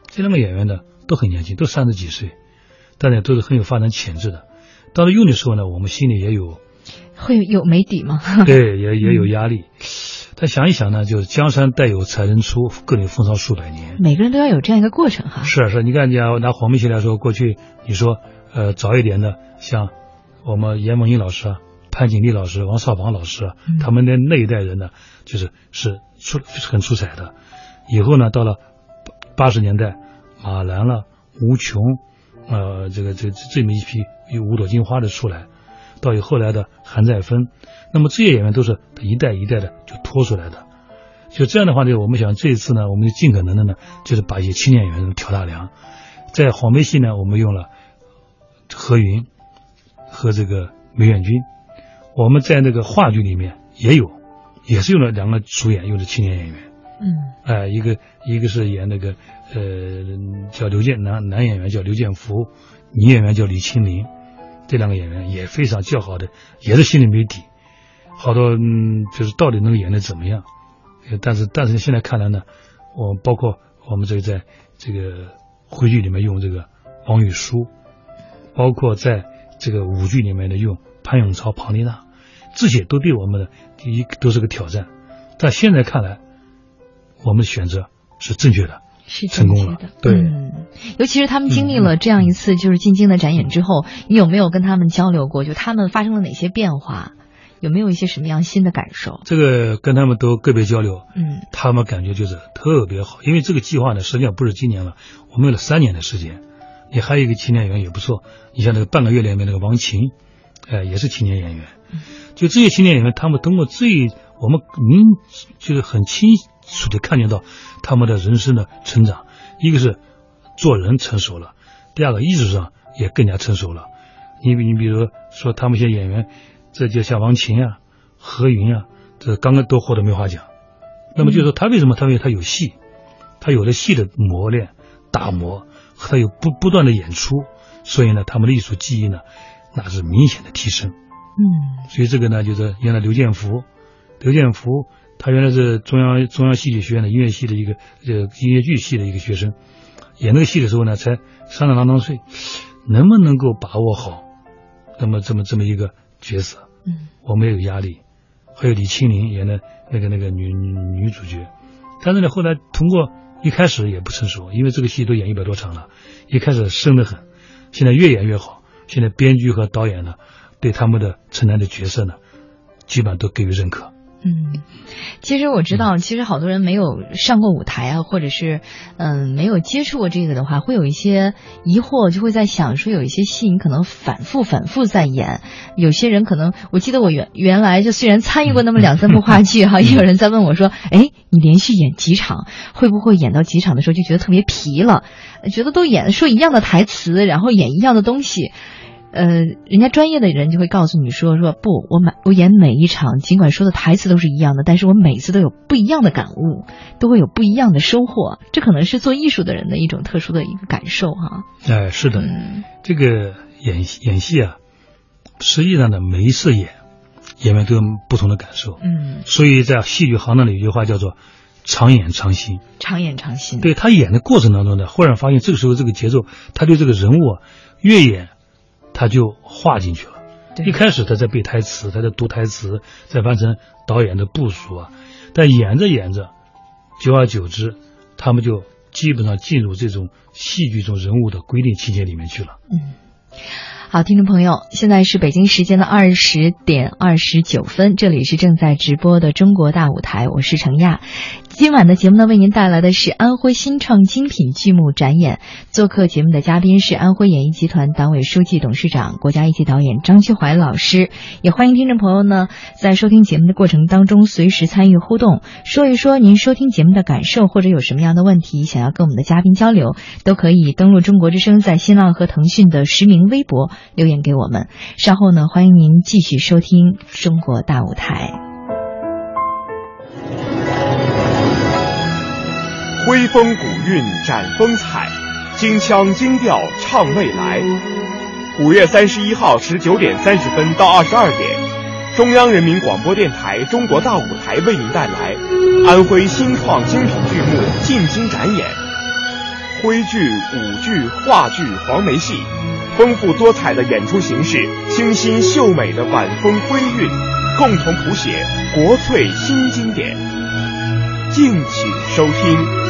这两个演员呢都很年轻，都三十几岁，但是都是很有发展潜质的。当时用的时候呢，我们心里也有会有没底吗？(laughs) 对，也也有压力。但想一想呢，就是江山代有才人出，各领风骚数百年。每个人都要有这样一个过程哈。是是，你看，你拿黄梅戏来说，过去你说呃早一点的，像我们严梦英老师啊、潘景丽老师、王少鹏老师啊，他们的那一代人呢，就是是出很出彩的。以后呢，到了八十年代，马兰了、吴琼，呃，这个这这么一批有五朵金花的出来，到有后来的韩再芬。那么这些演员都是一代一代的就拖出来的，就这样的话呢，我们想这一次呢，我们就尽可能的呢，就是把一些青年演员挑大梁，在黄梅戏呢，我们用了何云和这个梅艳君，我们在那个话剧里面也有，也是用了两个主演，用的青年演员，嗯，哎，一个一个是演那个呃叫刘建男男演员叫刘建福，女演员叫李青林，这两个演员也非常较好的，也是心里没底。好多嗯，就是到底能演的怎么样？但是但是现在看来呢，我包括我们这个在这个徽剧里面用这个王玉书，包括在这个舞剧里面的用潘永超、庞丽娜，这些都对我们的第一都是个挑战。但现在看来，我们的选择是正确的，是成功了。对，嗯，尤其是他们经历了这样一次就是进京的展演之后，你有没有跟他们交流过？就他们发生了哪些变化？有没有一些什么样新的感受？这个跟他们都个别交流，嗯，他们感觉就是特别好，因为这个计划呢，实际上不是今年了，我们用了三年的时间，你还有一个青年演员也不错，你像那个半个月里面那个王琴，哎，也是青年演员，就这些青年演员，他们通过最我们明就是很清楚的看见到他们的人生的成长，一个是做人成熟了，第二个艺术上也更加成熟了，你你比如说他们一些演员。这就像王琴啊、何云啊，这刚刚都获得梅花奖。那么就是说，他为什么？他因为他有戏，他有了戏的磨练、打磨，他有不不断的演出，所以呢，他们的艺术技艺呢，那是明显的提升。嗯，所以这个呢，就是原来刘建福，刘建福他原来是中央中央戏剧学院的音乐系的一个呃音乐剧系的一个学生，演那个戏的时候呢，才三十郎当岁，能不能够把握好，那么这么这么一个。角色，嗯，我没有压力，还有李清林演的那个那个女女女主角，但是呢，后来通过一开始也不成熟，因为这个戏都演一百多场了，一开始生得很，现在越演越好，现在编剧和导演呢，对他们的承担的角色呢，基本上都给予认可。嗯，其实我知道，其实好多人没有上过舞台啊，或者是嗯没有接触过这个的话，会有一些疑惑，就会在想说，有一些戏你可能反复反复在演，有些人可能，我记得我原原来就虽然参与过那么两三部话剧哈，也有人在问我说，哎，你连续演几场，会不会演到几场的时候就觉得特别疲了，觉得都演说一样的台词，然后演一样的东西。呃，人家专业的人就会告诉你说说不，我每我演每一场，尽管说的台词都是一样的，但是我每次都有不一样的感悟，都会有不一样的收获。这可能是做艺术的人的一种特殊的一个感受哈。哎，是的，这个演演戏啊，实际上呢，每一次演，演员都有不同的感受。嗯，所以在戏剧行当里有一句话叫做“常演常新”。常演常新。对他演的过程当中呢，忽然发现这个时候这个节奏，他对这个人物啊，越演。他就画进去了。一开始他在背台词，他在读台词，在完成导演的部署啊。但演着演着，久而久之，他们就基本上进入这种戏剧中人物的规定情节里面去了。嗯。好，听众朋友，现在是北京时间的二十点二十九分，这里是正在直播的中国大舞台，我是程亚。今晚的节目呢，为您带来的是安徽新创精品剧目展演。做客节目的嘉宾是安徽演艺集团党委书记、董事长、国家一级导演张秋怀老师。也欢迎听众朋友呢，在收听节目的过程当中，随时参与互动，说一说您收听节目的感受，或者有什么样的问题想要跟我们的嘉宾交流，都可以登录中国之声在新浪和腾讯的实名微博。留言给我们，稍后呢，欢迎您继续收听《中国大舞台》。徽风古韵展风采，京腔京调唱未来。五月三十一号十九点三十分到二十二点，中央人民广播电台中国大舞台为您带来安徽新创精品剧目进京展演，徽剧、舞剧、话剧、黄梅戏，丰富多彩的演出形式，清新秀美的晚风徽韵，共同谱写国粹新经典，敬请收听。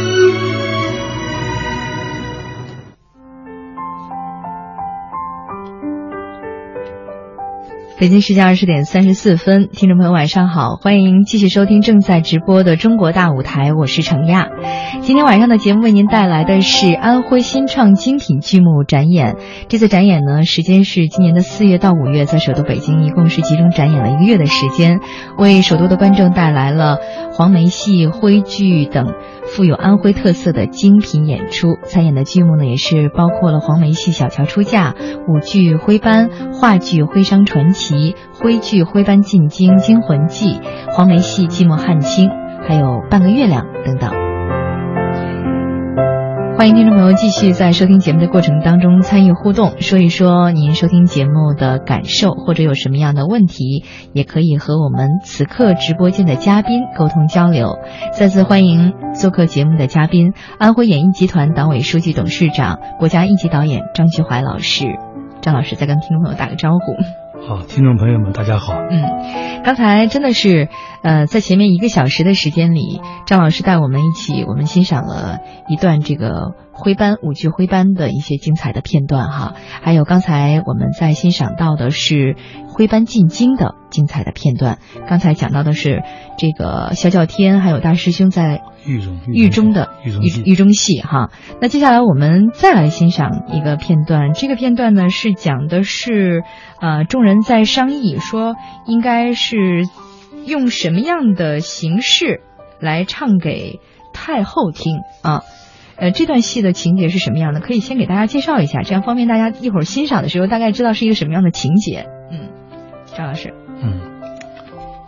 北京时间二十点三十四分，听众朋友晚上好，欢迎继续收听正在直播的中国大舞台，我是程亚。今天晚上的节目为您带来的是安徽新创精品剧目展演。这次展演呢，时间是今年的四月到五月，在首都北京一共是集中展演了一个月的时间，为首都的观众带来了黄梅戏、徽剧等。富有安徽特色的精品演出，参演的剧目呢也是包括了黄梅戏《小乔出嫁》、舞剧《徽班》、话剧《徽商传奇》、及徽剧《徽班进京惊魂记》、黄梅戏《寂寞汉卿》，还有《半个月亮》等等。欢迎听众朋友继续在收听节目的过程当中参与互动，说一说您收听节目的感受，或者有什么样的问题，也可以和我们此刻直播间的嘉宾沟通交流。再次欢迎做客节目的嘉宾，安徽演艺集团党委书记、董事长、国家一级导演张菊怀老师。张老师再跟听众朋友打个招呼。好，听众朋友们，大家好。嗯，刚才真的是，呃，在前面一个小时的时间里，张老师带我们一起，我们欣赏了一段这个徽班舞剧徽班的一些精彩的片段哈，还有刚才我们在欣赏到的是徽班进京的精彩的片段。刚才讲到的是这个萧叫天还有大师兄在狱中狱中的狱中戏狱中戏哈。那接下来我们再来欣赏一个片段，这个片段呢是讲的是，呃，众人在商议说应该是用什么样的形式来唱给太后听啊。呃，这段戏的情节是什么样的？可以先给大家介绍一下，这样方便大家一会儿欣赏的时候大概知道是一个什么样的情节。嗯，张老师。嗯，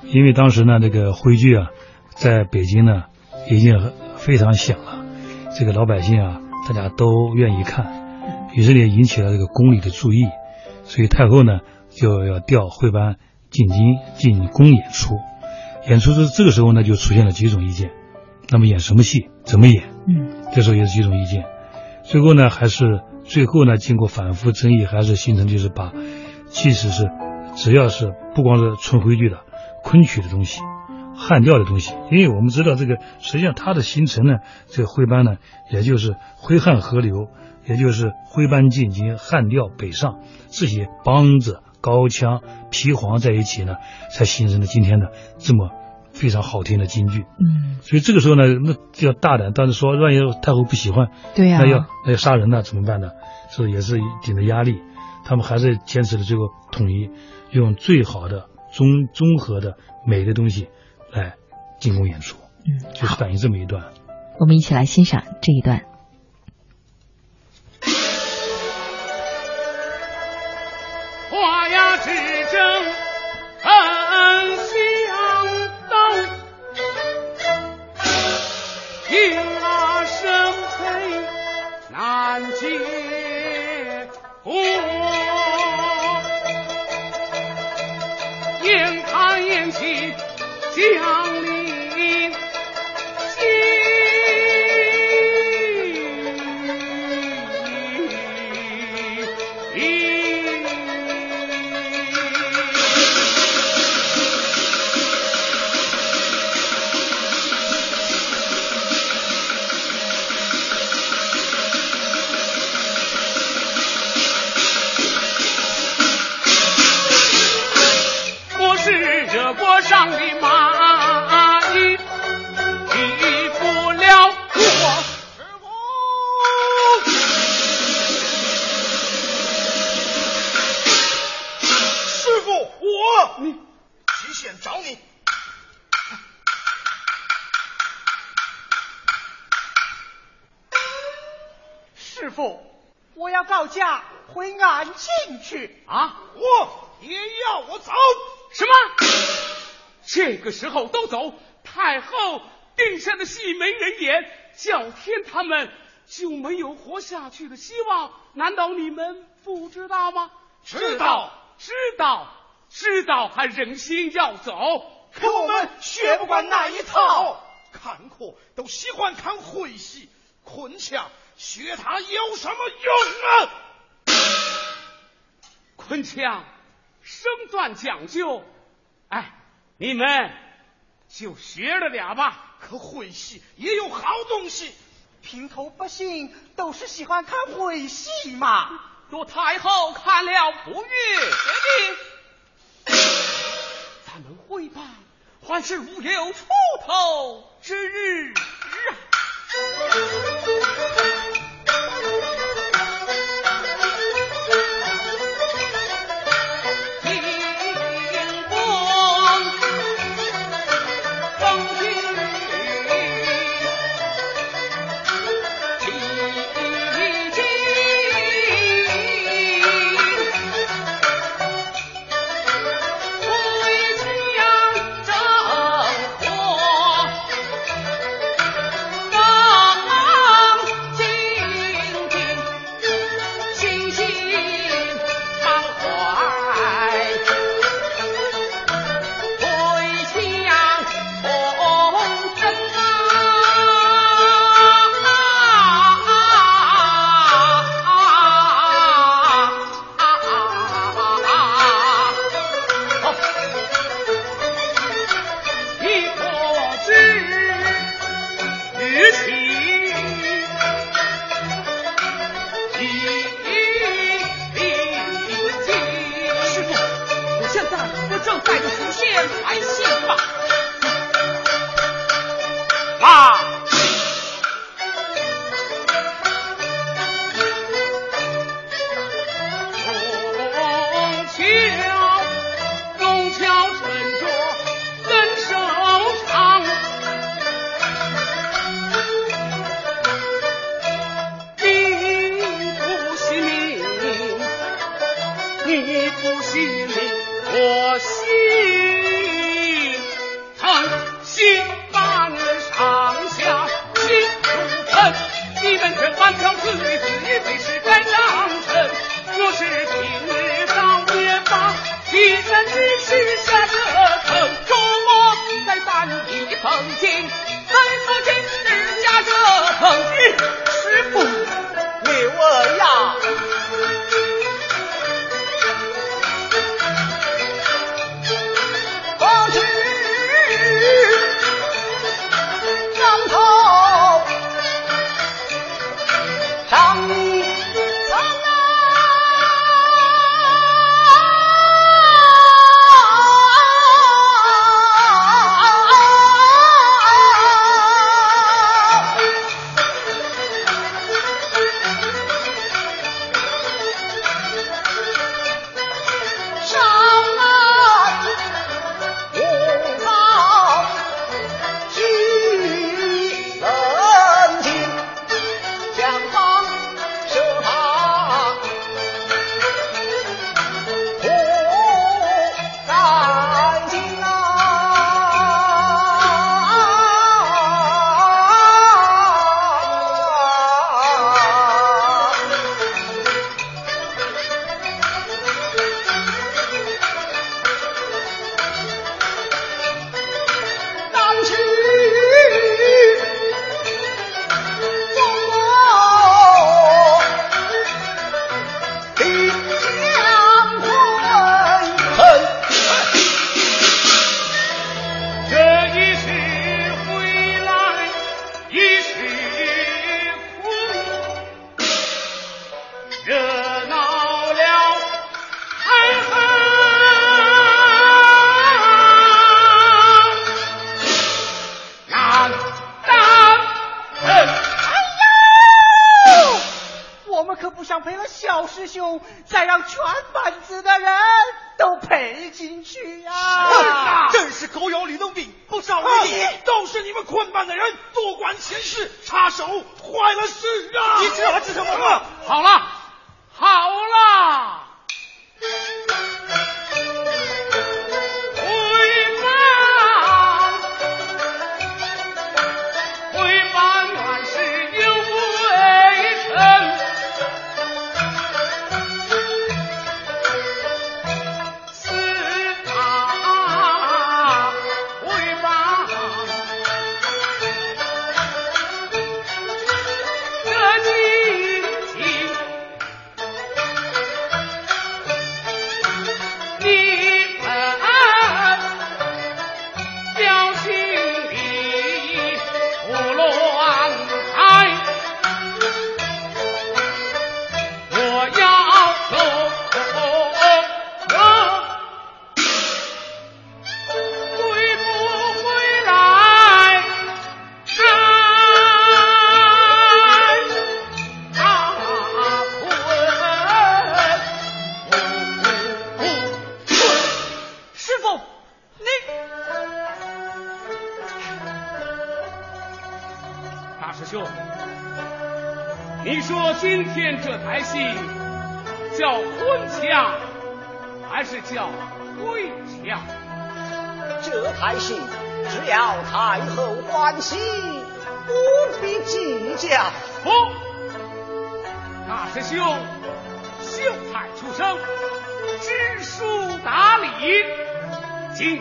因为当时呢，这个徽剧啊，在北京呢已经非常响了，这个老百姓啊，大家都愿意看，于是呢引起了这个宫里的注意，所以太后呢就要调徽班进京进宫演出。演出这这个时候呢，就出现了几种意见。那么演什么戏，怎么演？嗯，这时候也是几种意见。最后呢，还是最后呢，经过反复争议，还是形成就是把，即使是只要是不光是纯徽剧的昆曲的东西、汉调的东西，因为我们知道这个实际上它的形成呢，这个徽班呢，也就是徽汉合流，也就是徽班进京、汉调北上这些梆子、高腔、皮黄在一起呢，才形成了今天的这么。非常好听的京剧，嗯，所以这个时候呢，那就要大胆。但是说，万一太后不喜欢，对呀，那要那要杀人呢，怎么办呢？这也是一定的压力。他们还是坚持了这个统一，用最好的综综合的美的东西来进攻演出，嗯，就是反映这么一段。我们一起来欣赏这一段。花呀，之争很相当，听啊声催难解看眼起将热锅上的蚂蚁，比不了我。师傅，我你提线找你。师傅，我要告假回安庆去。啊！我也要我走。什么？这个时候都走？太后定下的戏没人演，叫天他们就没有活下去的希望？难道你们不知道吗？知道，知道，知道还忍心要走，可我们学不惯那一套。看客都喜欢看会戏，昆强学他有什么用啊？昆强身段讲究，哎，你们就学了点吧。可会戏也有好东西，平头百姓都是喜欢看会戏嘛。若太后看了不悦，咱们会办，还是无有出头之日啊。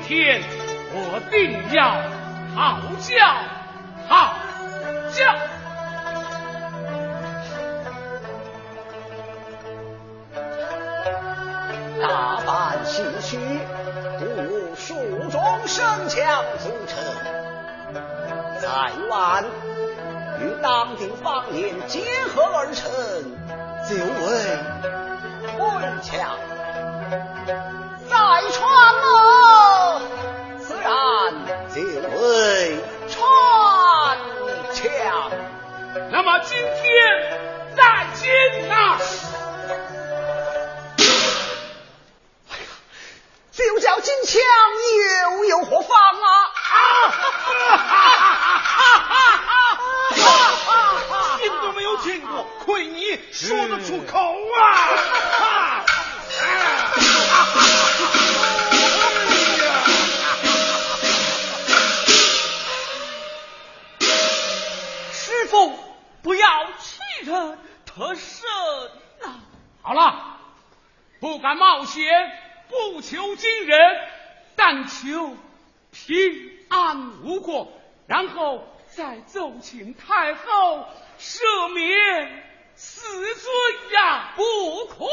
天我定要讨教讨教。打扮戏曲，故书中声腔组成，在晚与当地方言结合而成，就为今天平安无过，然后再奏请太后赦免死罪呀！不可。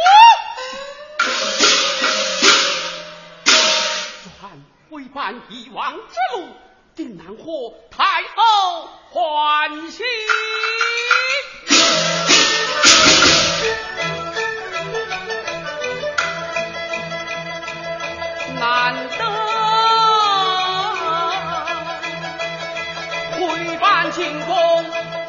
转回办以往之路，定难获太后欢喜。难得进攻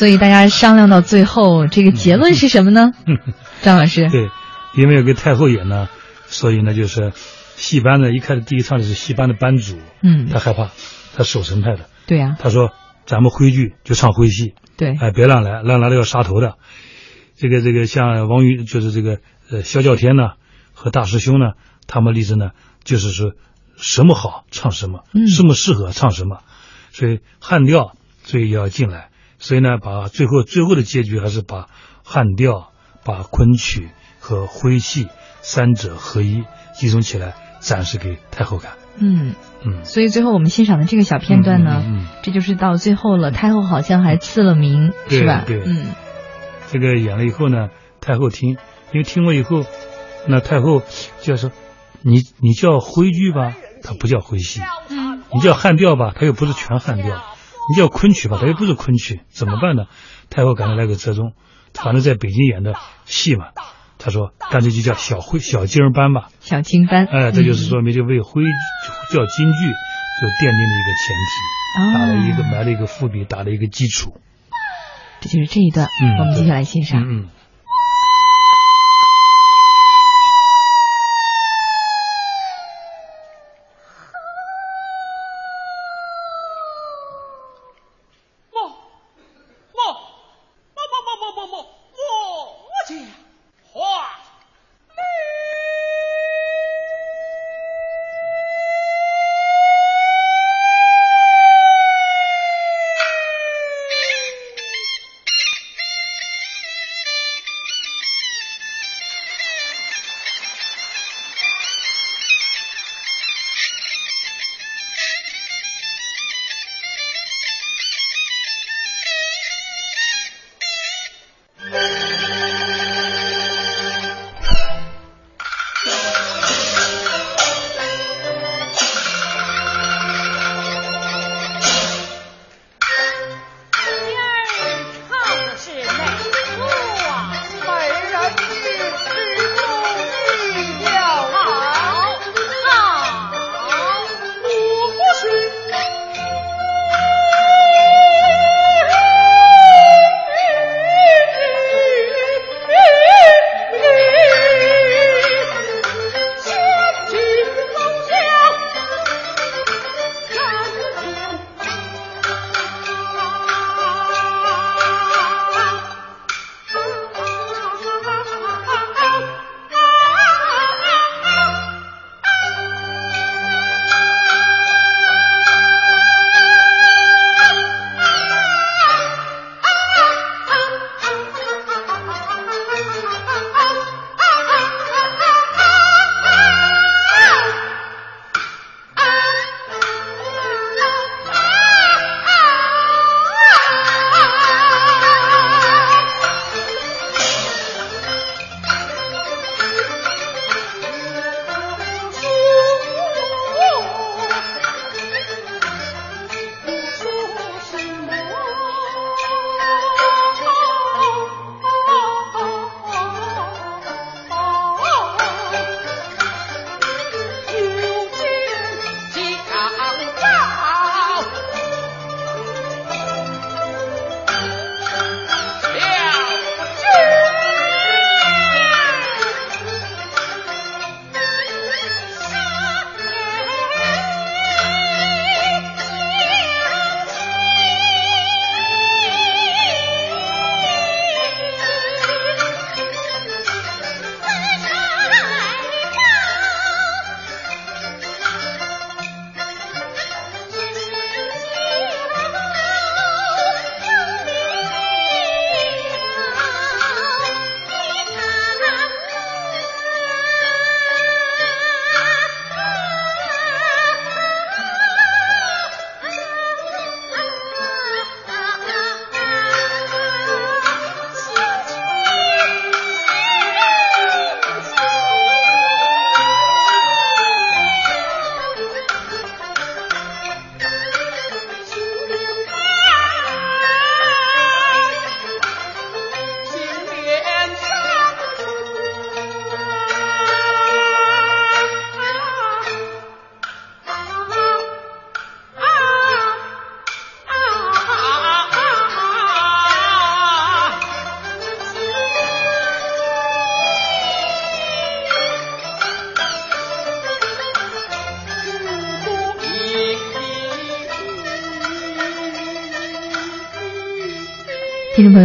所以大家商量到最后，这个结论是什么呢？(laughs) 张老师，对，因为要给太后演呢，所以呢，就是戏班呢，一开始第一唱的是戏班的班主，嗯。他害怕，他守城派的，对呀、他说咱们徽剧就唱徽戏，对，哎，别乱来，乱来了要杀头的。这个这个像王宇，就是这个呃萧教天呢和大师兄呢，他们立志呢，就是说什么好唱什么，嗯。什么适合唱什么，所以汉调所以要进来，所以呢，把最后最后的结局还是把汉调、把昆曲和徽戏三者合一集中起来展示给太后看。嗯，嗯，所以最后我们欣赏的这个小片段呢，嗯嗯嗯。这就是到最后了，太后好像还赐了名，对是吧？对。嗯，这个演了以后呢，太后听，因为听过以后，那太后就要说，你你叫徽剧吧，它不叫徽戏；嗯你叫汉调吧，它又不是全汉调；你叫昆曲吧，它又不是昆曲，怎么办呢？太后赶紧来个折中，反正在北京演的戏嘛，他说干脆就叫小徽小京儿班吧。小京班，哎，这就是嗯说明就为徽叫京剧就奠定了一个前提，打了一个哦埋了一个伏笔，打了一个基础。这就是这一段，嗯我们接下来欣赏。嗯嗯。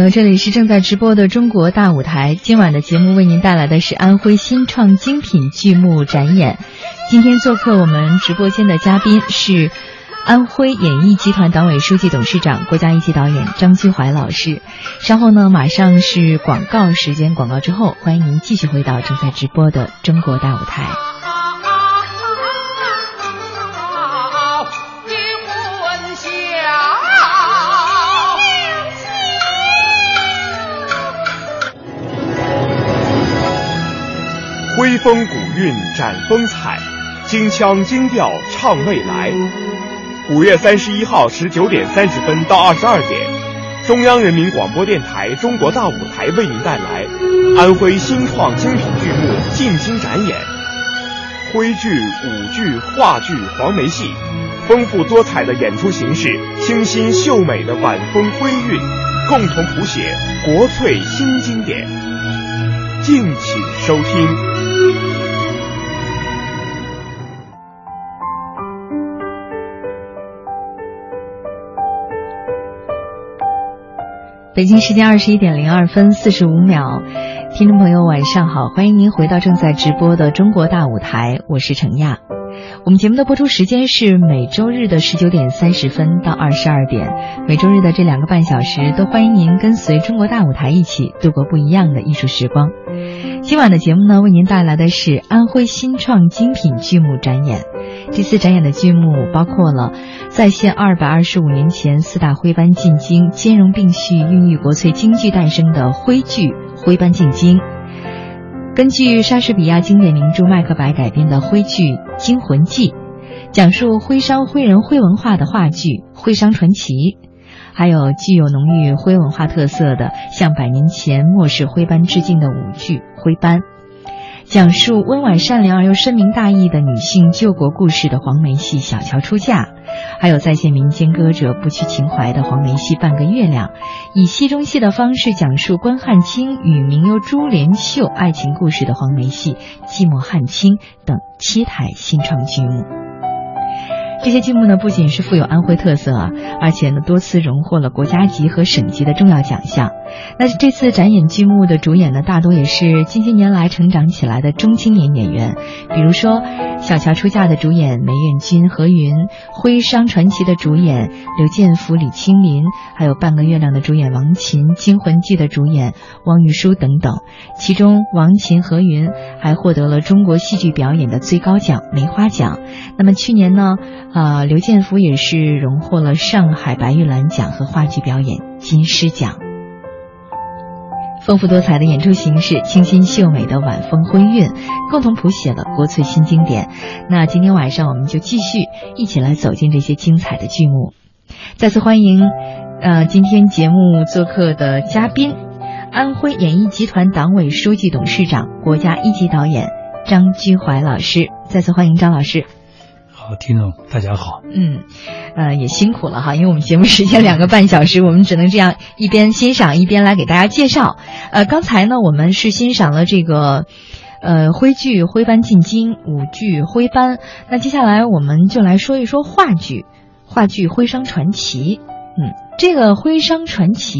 友，这里是正在直播的中国大舞台。今晚的节目为您带来的是安徽新创精品剧目展演。今天做客我们直播间的嘉宾是安徽演艺集团党委书记、董事长、国家一级导演张居怀老师。稍后呢，马上是广告时间，广告之后，欢迎您继续回到正在直播的中国大舞台。风古韵展风采，京腔京调唱未来。五月三十一号十九点三十分到二十二点，中央人民广播电台中国大舞台为您带来安徽新创精品剧目进京展演。徽剧、舞剧、话剧、黄梅戏，丰富多彩的演出形式，清新秀美的晚风徽韵，共同谱写国粹新经典。敬请收听。北京时间二十一点零二分四十五秒，听众朋友晚上好，欢迎您回到正在直播的中国大舞台，我是程亚。我们节目的播出时间是每周日的十九点三十分到二十二点，每周日的这两个半小时都欢迎您跟随中国大舞台一起度过不一样的艺术时光。今晚的节目呢，为您带来的是安徽新创精品剧目展演。这次展演的剧目包括了再现二百二十五年前四大徽班进京，兼容并蓄、孕育国粹京剧诞生的徽剧《徽班进京》，根据莎士比亚经典名著《麦克白》改编的徽剧《惊魂记》，讲述徽商徽人徽文化的话剧《徽商传奇》，还有具有浓郁徽文化特色的向百年前末世徽班致敬的舞剧《徽班》。讲述温婉善良而又深明大义的女性救国故事的黄梅戏《小乔出嫁》，还有再现民间歌者不屈情怀的黄梅戏《半个月亮》，以戏中戏的方式讲述关汉卿与名优朱帘秀爱情故事的黄梅戏《寂寞汉卿》等七台新创剧目。这些剧目呢，不仅是富有安徽特色啊，而且呢，多次荣获了国家级和省级的重要奖项。那这次展演剧目的主演呢，大多也是近些年来成长起来的中青年演员，比如说《小乔出嫁》的主演梅艳君、何云，《徽商传奇》的主演刘建福、李青林，还有《半个月亮》的主演王琴，《惊魂记》的主演汪玉书等等。其中，王琴、何云还获得了中国戏剧表演的最高奖梅花奖。那么去年呢？啊，刘建福也是荣获了上海白玉兰奖和话剧表演金狮奖。丰富多彩的演出形式，清新秀美的晚风婚韵，共同谱写了国粹新经典。那今天晚上我们就继续一起来走进这些精彩的剧目。再次欢迎，呃，今天节目做客的嘉宾，安徽演艺集团党委书记、董事长、国家一级导演张居怀老师。再次欢迎张老师。好，听众大家好。嗯，呃，也辛苦了哈，因为我们节目时间两个半小时，我们只能这样一边欣赏一边来给大家介绍。呃，刚才呢，我们是欣赏了这个，呃，徽剧《徽班进京》，舞剧《徽班》。那接下来我们就来说一说话剧，话剧《徽商传奇》。嗯，这个《徽商传奇》，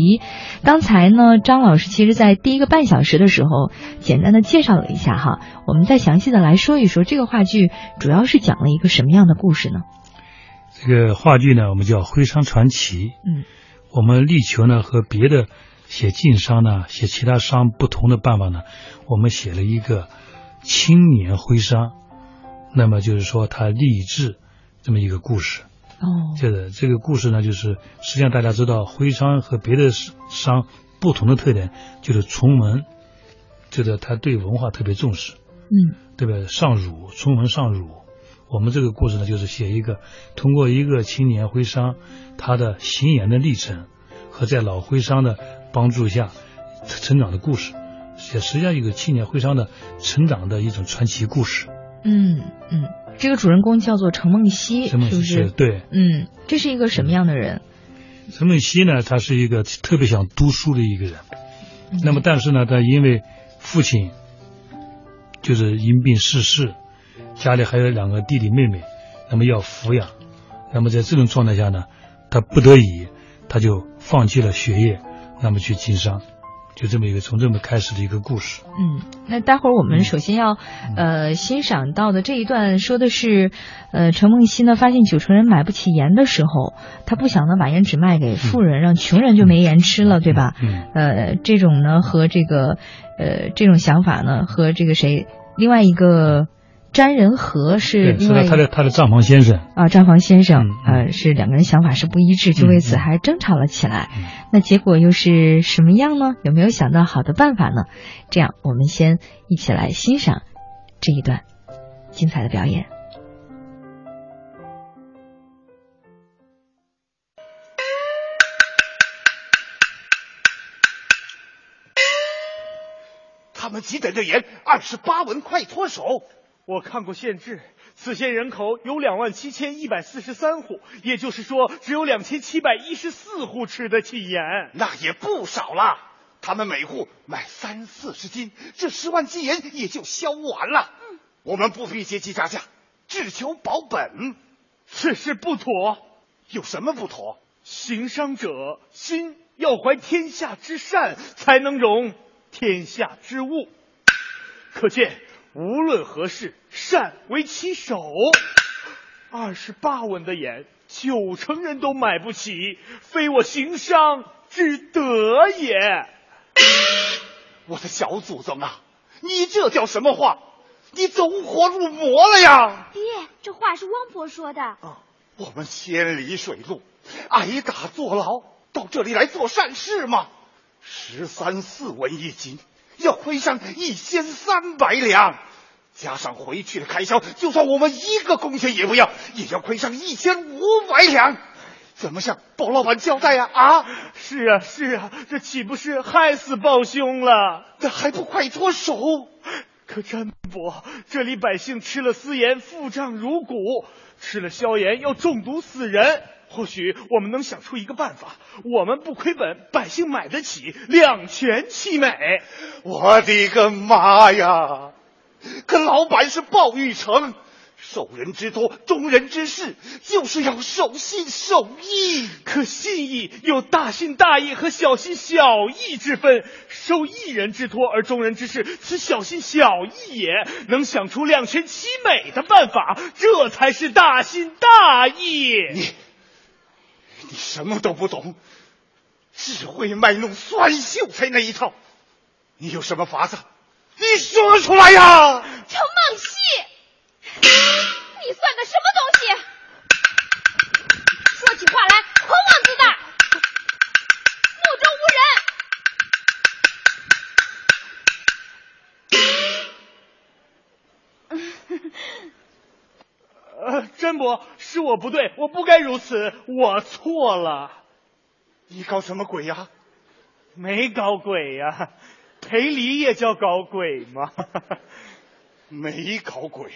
刚才呢，张老师其实在第一个半小时的时候，简单的介绍了一下哈。我们再详细的来说一说这个话剧主要是讲了一个什么样的故事呢？这个话剧呢，我们叫《徽商传奇》。嗯，我们力求呢和别的写晋商呢、写其他商不同的办法呢，我们写了一个青年徽商，那么就是说他励志这么一个故事。哦，这个这个故事呢，就是实际上大家知道，徽商和别的商不同的特点就是崇文，这个他对文化特别重视，嗯，对吧？上儒，崇文尚儒。我们这个故事呢，就是写一个通过一个青年徽商他的行演的历程和在老徽商的帮助下成长的故事，写实际上一个青年徽商的成长的一种传奇故事。嗯嗯。这个主人公叫做陈梦溪，陈梦溪是对，嗯，这是一个什么样的人？陈梦溪呢，他是一个特别想读书的一个人，嗯、那么但是呢，他因为父亲就是因病逝世，家里还有两个弟弟妹妹，那么要抚养，那么在这种状态下呢，他不得已，他就放弃了学业，那么去经商，就这么一个从这么开始的一个故事。嗯，那待会儿我们首先要呃欣赏到的这一段说的是，呃陈梦溪呢发现九成人买不起盐的时候，他不想呢把盐只卖给富人，让穷人就没盐吃了，对吧？嗯，呃，这种呢和这个呃这种想法呢和这个谁另外一个。詹仁和是因为他的他的账房先生啊，账房先生呃是两个人想法是不一致，就为此还争吵了起来。那结果又是什么样呢？有没有想到好的办法呢？这样，我们先一起来欣赏这一段精彩的表演。他们急等着盐二十八文，快脱手。我看过县志，此县人口有两万七千一百四十三户，也就是说，只有两千七百一十四户吃得起盐，那也不少了。他们每户买三四十斤，这十万斤盐也就销完了。嗯，我们不必节级加价，只求保本。此事不妥，有什么不妥？行商者心要怀天下之善，才能容天下之物。可见。无论何事，善为其首。二十八文的盐，九成人都买不起，非我行商之德也。我的小祖宗啊，你这叫什么话？你走火入魔了呀！爹，这话是汪婆说的。啊，我们千里水路，挨打坐牢，到这里来做善事吗？十三四文一斤。要亏上一千三百两，加上回去的开销，就算我们一个工钱也不要，也要亏上一千五百两。怎么向包老板交代呀？啊，是啊，是啊，这岂不是害死鲍兄了？这还不快脱手！可詹伯，这里百姓吃了私盐，腹胀如鼓；吃了硝盐，要中毒死人。或许我们能想出一个办法，我们不亏本，百姓买得起，两全其美。我的个妈呀！可老板是鲍玉成，受人之托，忠人之事，就是要守信守义。可信义有大信大义和小心小义之分，受一人之托而忠人之事，此小心小义也。能想出两全其美的办法，这才是大信大义。你。你什么都不懂，只会卖弄酸秀才那一套。你有什么法子？你说出来呀！程梦溪，你算个什么东西？说起话来呃，真伯。是我不对，我不该如此，我错了。你搞什么鬼呀？没搞鬼呀，赔礼也叫搞鬼吗？(laughs) 没搞鬼。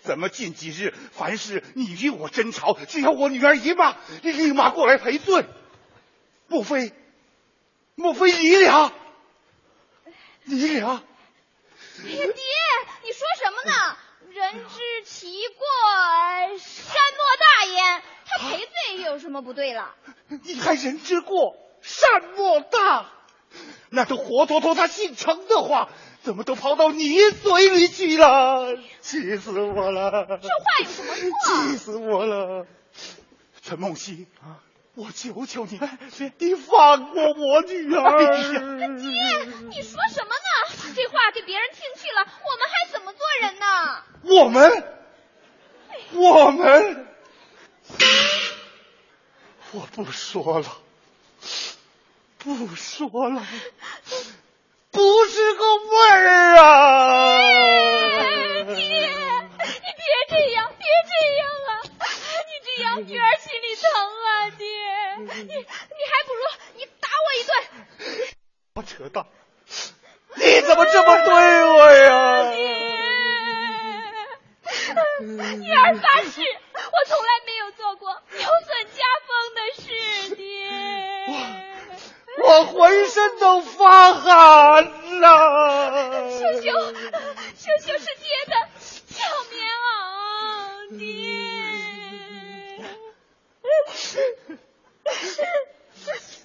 怎么近几日凡是你与我争吵，只要我女儿一骂，你立马过来赔罪？莫非？莫非你俩？你俩？爹，你说什么呢？人之其过，山莫大焉。他赔罪有什么不对了？你还人之过，善莫大？那都活脱脱他姓程的话，怎么都跑到你嘴里去了？气死我了！这话有什么错？气死我了！陈梦溪啊，我求求你，你放过我女儿！爹，你说什么呢？这话给别人听去了，我们还怎么做人呢？我们，我们，我不说了，不说了，不是个味儿啊！爹，你别这样，别这样啊！你这样女儿心里疼啊！爹，你你还不如你打我一顿。我扯淡，你怎么这么对我呀？女儿发誓，我从来没有做过有损家风的事，(laughs) 爹。我我浑身都发汗了。秀秀，秀秀是爹的小棉袄，爹。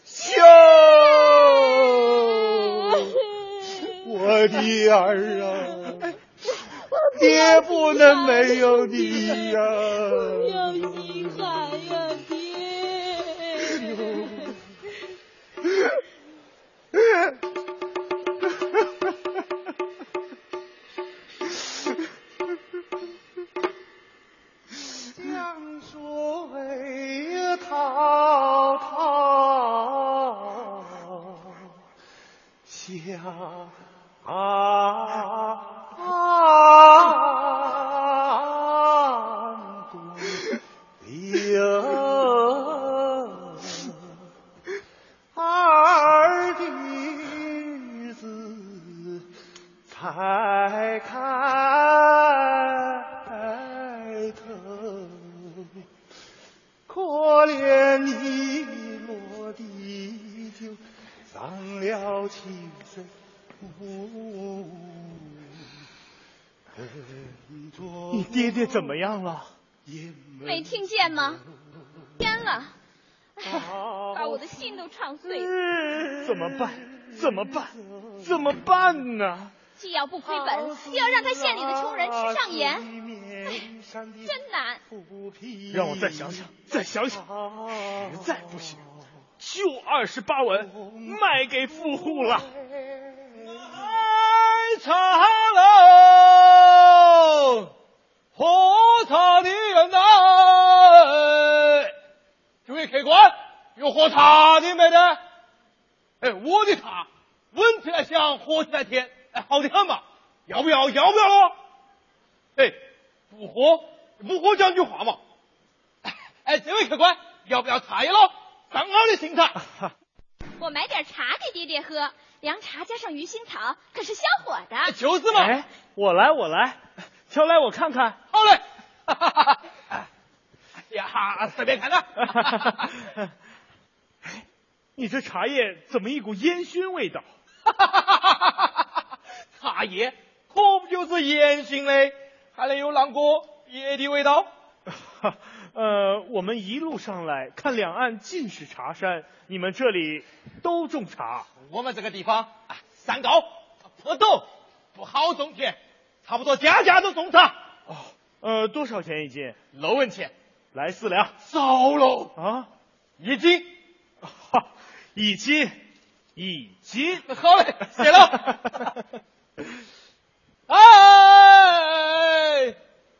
秀。我的儿啊，爹不能没有你呀、要让他县里的穷人吃上盐，哎，真难。让我再想想，再想想，实在不行，就二十八文卖给富户了。爱茶楼，喝茶的人呐，诸位客官，有喝茶的没得？哎，我的茶闻起来香，喝起来甜，哎，好的很嘛。要不要？要不要咯？哎，不喝不喝讲句话嘛。(laughs) 哎，这位客官，要不要茶叶咯？上好的新茶。(laughs) 我买点茶给爹爹喝，凉茶加上鱼腥草，可是消火的。就是嘛。哎，我来，我来，挑来我看看。好嘞。哎 (laughs) 呀，随便看看。哎，你这茶叶怎么一股烟熏味道？茶叶可不就是烟熏嘞，还能有啷个别的味道？(laughs) 呃，我们一路上来看两岸尽是茶山，你们这里都种茶？我们这个地方啊，山高坡陡，不好种田，差不多家家都种茶。哦，呃，多少钱一斤？六文钱。来四两。少喽啊！一斤。哈，(laughs) 一斤，一斤。好嘞，谢了。(laughs)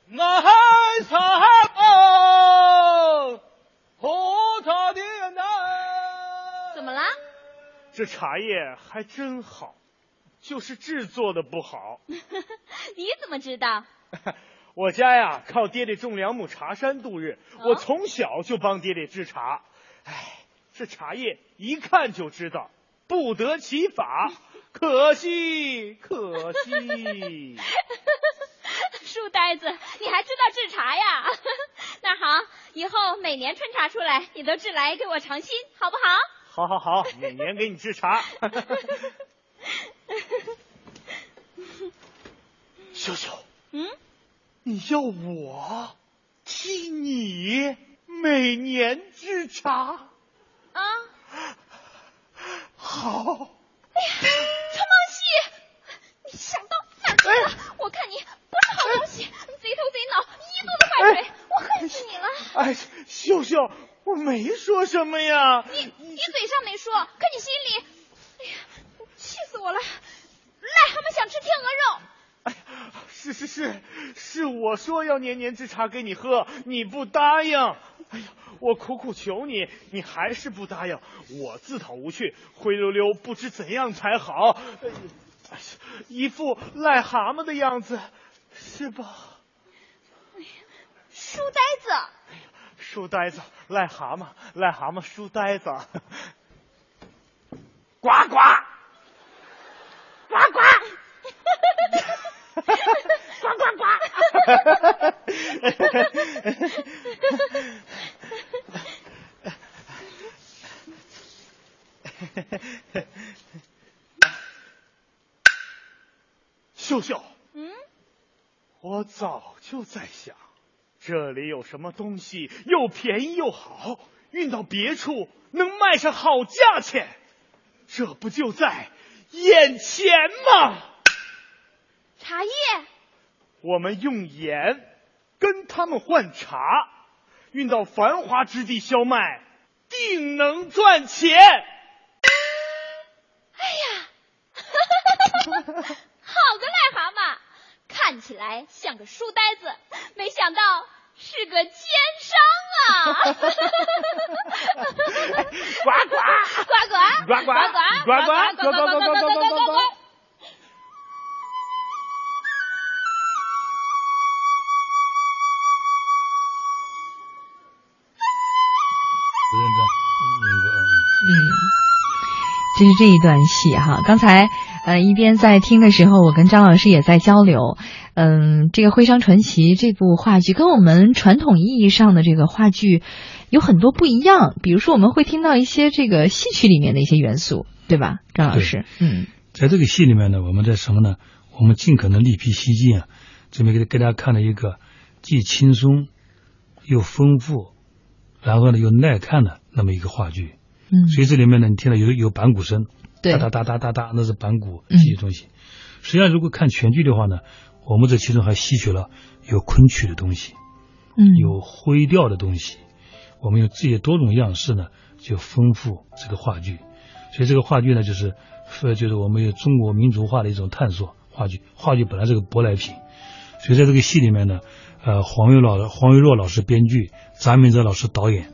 哎，那海茶楼，喝茶的人呐。怎么了？这茶叶还真好，就是制作的不好。(laughs) 你怎么知道？(laughs) 我家呀，靠爹爹种两亩茶山度日，我从小就帮爹爹制茶。哎，这茶叶一看就知道不得其法，可 (laughs) 惜可惜。书呆子，你还知道制茶呀？(laughs) 那好，以后每年春茶出来，你都制来给我尝新，好不好？好好好，每年给你制茶。秀秀，嗯，你要我替你每年制茶？啊，好。哎呀，陈梦溪，你想到哪去了？我看你东西，贼头贼脑，一肚子坏水，我恨死你了！哎，秀秀，我没说什么呀。你你嘴上没说，可你心里，哎呀，气死我了！癞蛤蟆想吃天鹅肉。哎，是是是，是我说要年年之茶给你喝，你不答应。哎呀，我苦苦求你，你还是不答应，我自讨无趣，灰溜溜，不知怎样才好。哎呀，一副癞蛤蟆的样子，是吧？哎呀，书呆子。哎呀，书呆子，癞蛤蟆，癞蛤蟆，书呆子。呱呱，呱呱。呱呱呱！(laughs) (laughs) 秀秀，嗯，我早就在想，这里有什么东西又便宜又好，运到别处能卖上好价钱，这不就在眼前吗？茶叶。我们用盐跟他们换茶，运到繁华之地销卖，定能赚钱。哎呀，好个癞蛤蟆，看起来像个书呆子，没想到是个奸商啊！(laughs) (laughs) 呱呱！呱呱！呱呱！呱呱！呱呱！呱呱！呱呱！呱呱。嗯，就是这一段戏哈。刚才呃一边在听的时候，我跟张老师也在交流。嗯，这个《徽商传奇》这部话剧跟我们传统意义上的这个话剧有很多不一样。比如说，我们会听到一些这个戏曲里面的一些元素，对吧，张老师？嗯，在这个戏里面呢，我们在什么呢？我们尽可能力辟蹊径啊，这边给给大家看了一个既轻松又丰富，然后呢又耐看的那么一个话剧。嗯，所以这里面呢，你听到有有板鼓声，对哒哒哒哒哒哒，那是板鼓这些东西。实际上，如果看全剧的话呢，我们这其中还吸取了有昆曲的东西，嗯，有徽调的东西，我们用这些多种样式呢，就丰富这个话剧。所以这个话剧呢，就是呃，就是我们有中国民族化的一种探索。话剧，话剧本来是个舶来品，所以在这个戏里面呢，呃，黄玉老黄玉若老师编剧，张明哲老师导演，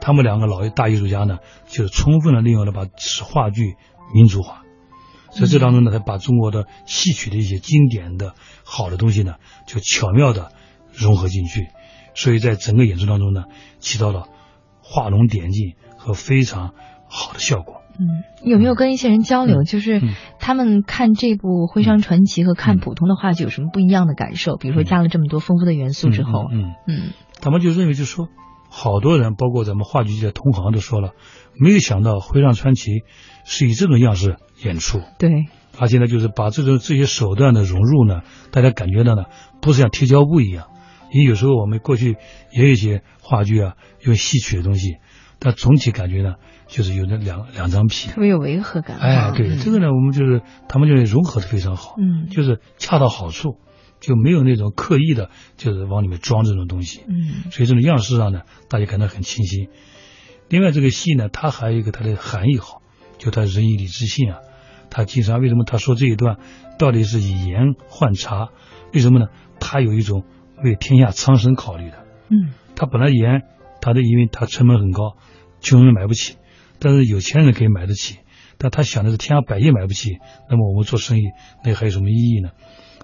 他们两个老大艺术家呢，就是充分的利用了把话剧民族化。在这当中呢，他把中国的戏曲的一些经典的好的东西呢，就巧妙的融合进去，所以在整个演出当中呢，起到了画龙点睛和非常好的效果。嗯，有没有跟一些人交流？就是他们看这部《徽商传奇》和看普通的话剧有什么不一样的感受？比如说加了这么多丰富的元素之后，嗯嗯，他们就认为，就说好多人，包括咱们话剧界的同行都说了，没有想到《徽商传奇》是以这种样式演出。对，而且呢，就是把这种这些手段的融入呢，大家感觉到呢，不是像贴胶布一样。因为有时候我们过去也有一些话剧啊，用戏曲的东西，但总体感觉呢，就是有那两两张皮，特别有违和感。哎，对，这个呢，我们就是他们就融合的非常好，嗯，就是恰到好处，就没有那种刻意的，就是往里面装这种东西，嗯，所以这种样式上呢，大家感到很清新。另外，这个戏呢，它还有一个它的含义好，就它仁义礼智信啊。他经常为什么他说这一段到底是以盐换茶？为什么呢？他有一种为天下苍生考虑的。嗯，他本来盐，他的因为他成本很高，穷人买不起，但是有钱人可以买得起。但他想的是天下百姓买不起，那么我们做生意那还有什么意义呢？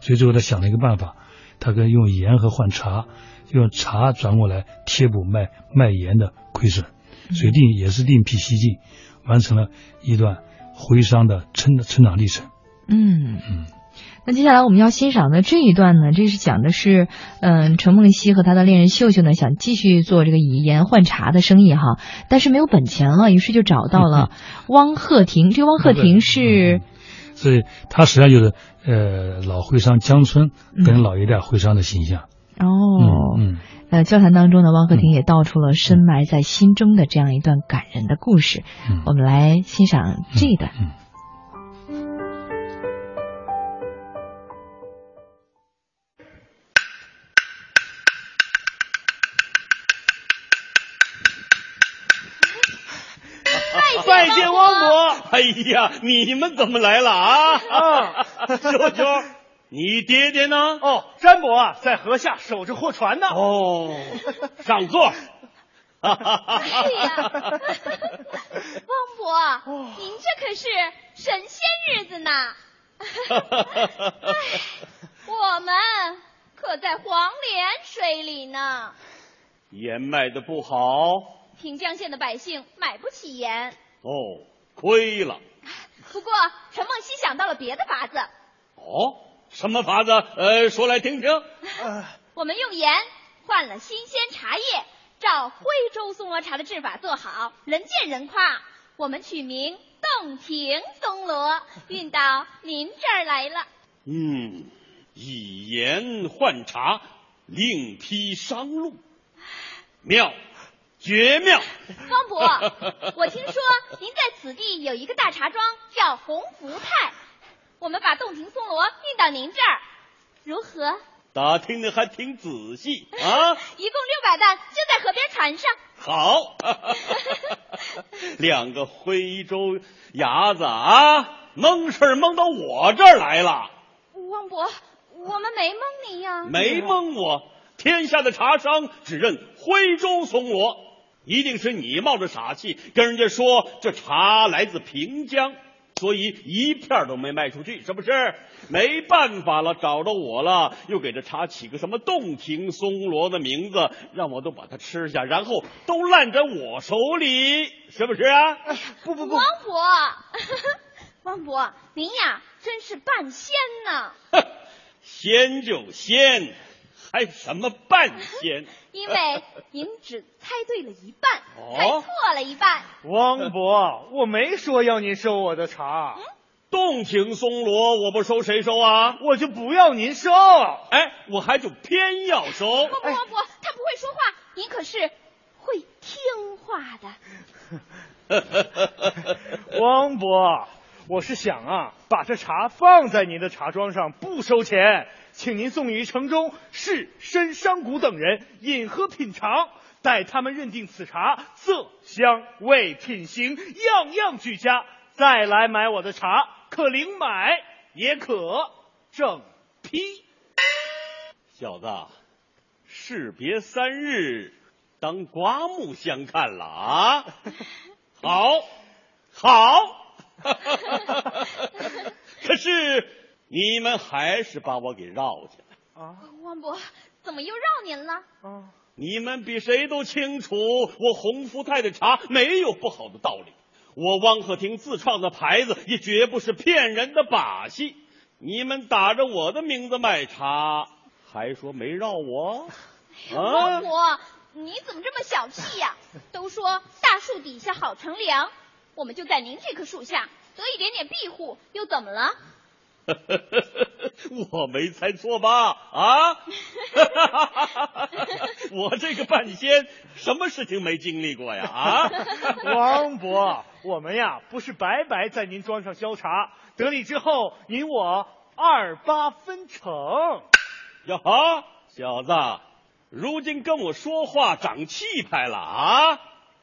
所以最后他想了一个办法，他跟用盐和换茶，用茶转过来贴补卖卖盐的亏损，所以另也是另辟蹊径，完成了一段徽商的成成长历程。嗯嗯。那接下来我们要欣赏的这一段呢，这是讲的是，嗯，陈梦溪和他的恋人秀秀呢，想继续做这个以盐换茶的生意哈，但是没有本钱了，于是就找到了 (laughs) 汪鹤亭。这个汪鹤亭是，所以他实际上就是呃老徽商江村跟老一代徽商的形象。哦，嗯，呃，交谈当中呢，汪克庭也道出了深埋在心中的这样一段感人的故事。嗯，我们来欣赏这一段。哎呀，你们怎么来了啊？啊，(laughs) 舅舅，你爹爹呢？哦，詹伯啊，在河下守着货船呢。哦，上座。(laughs) 哎呀，(laughs) 汪伯，您这可是神仙日子呢。我们可在黄连水里呢。盐卖的不好，平江县的百姓买不起盐。哦，亏了。不过陈梦溪想到了别的法子。哦，什么法子？呃，说来听听。呃、我们用盐换了新鲜茶叶，照徽州松萝茶的制法做好，人见人夸。我们取名洞庭松萝，运到您这儿来了。嗯，以盐换茶，另辟商路，(laughs) 妙。绝妙，方伯，(laughs) 我听说您在此地有一个大茶庄，叫鸿福泰。我们把洞庭松萝运到您这儿，如何？打听的还挺仔细啊！(laughs) 一共六百担，就在河边船上。好，(laughs) 两个徽州伢子啊，蒙事蒙到我这儿来了。汪伯，我们没蒙你呀。没蒙我，天下的茶商只认徽州松萝，一定是你冒着傻气跟人家说这茶来自平江。所以一片都没卖出去，是不是？没办法了，找着我了，又给这茶起个什么洞庭松萝的名字，让我都把它吃下，然后都烂在我手里，是不是啊？不不不，王伯，(laughs) 王伯，您呀，真是半仙呢。仙就仙。还什么半仙？(laughs) 因为您只猜对了一半，猜错了一半。王伯，我没说要您收我的茶。嗯洞庭松萝我不收谁收啊？我就不要您收。哎，我还就偏要收。不不不不，他不会说话，您可是会听话的。(laughs) 王伯，我是想啊，把这茶放在您的茶庄上，不收钱。请您送与城中士绅商贾等人饮喝品尝，待他们认定此茶色香味品行样样俱佳，再来买我的茶，可零买也可正批。小子，士别三日，当刮目相看了啊！(laughs) 好，好。(laughs) (laughs) 你们还是把我给绕进来啊！王伯，怎么又绕您了？啊！你们比谁都清楚，我洪福泰的茶没有不好的道理，我汪鹤亭自创的牌子也绝不是骗人的把戏。你们打着我的名字卖茶，还说没绕我？王伯，你怎么这么小气呀？(laughs) 都说大树底下好乘凉，我们就在您这棵树下得一点点庇护，又怎么了？(laughs) 我没猜错吧？啊！(laughs) 我这个半仙什么事情没经历过呀？啊！(laughs) 王伯，我们呀不是白白在您庄上消茶，得利之后您我二八分成。哟哈，小子，如今跟我说话长气派了啊！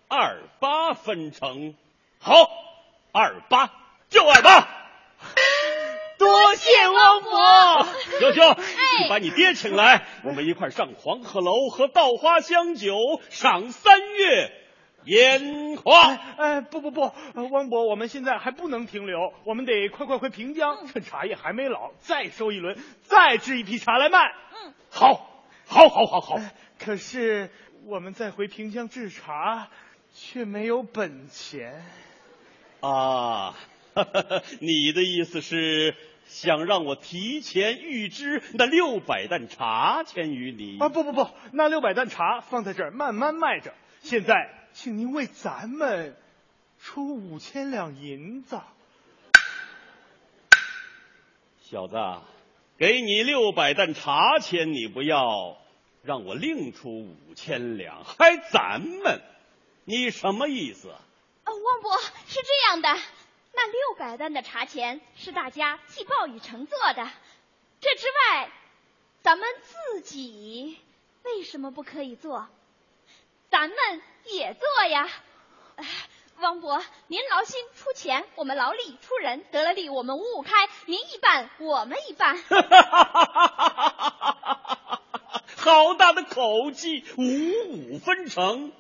二八分成，好，二八就二八。多谢王伯，(laughs) 小秀，你把你爹请来，我们一块上黄鹤楼喝稻花香酒，赏三月烟花。哎，不不不，汪伯，我们现在还不能停留，我们得快快回平江，趁茶叶还没老，再收一轮，再制一批茶来卖。嗯，好，好，好，好，好。可是我们再回平江制茶，却没有本钱啊。(laughs) 你的意思是？想让我提前预支那六百担茶钱于你啊？不不不，那六百担茶放在这儿慢慢卖着。现在，请您为咱们出五千两银子。小子，给你六百担茶钱你不要，让我另出五千两，还咱们？你什么意思？啊，汪伯是这样的。那六百担的茶钱是大家替鲍雨成做的，这之外，咱们自己为什么不可以做？咱们也做呀！汪伯，您劳心出钱，我们劳力出人，得了利我们五五开，您一半，我们一半。好大的口气，五五分成。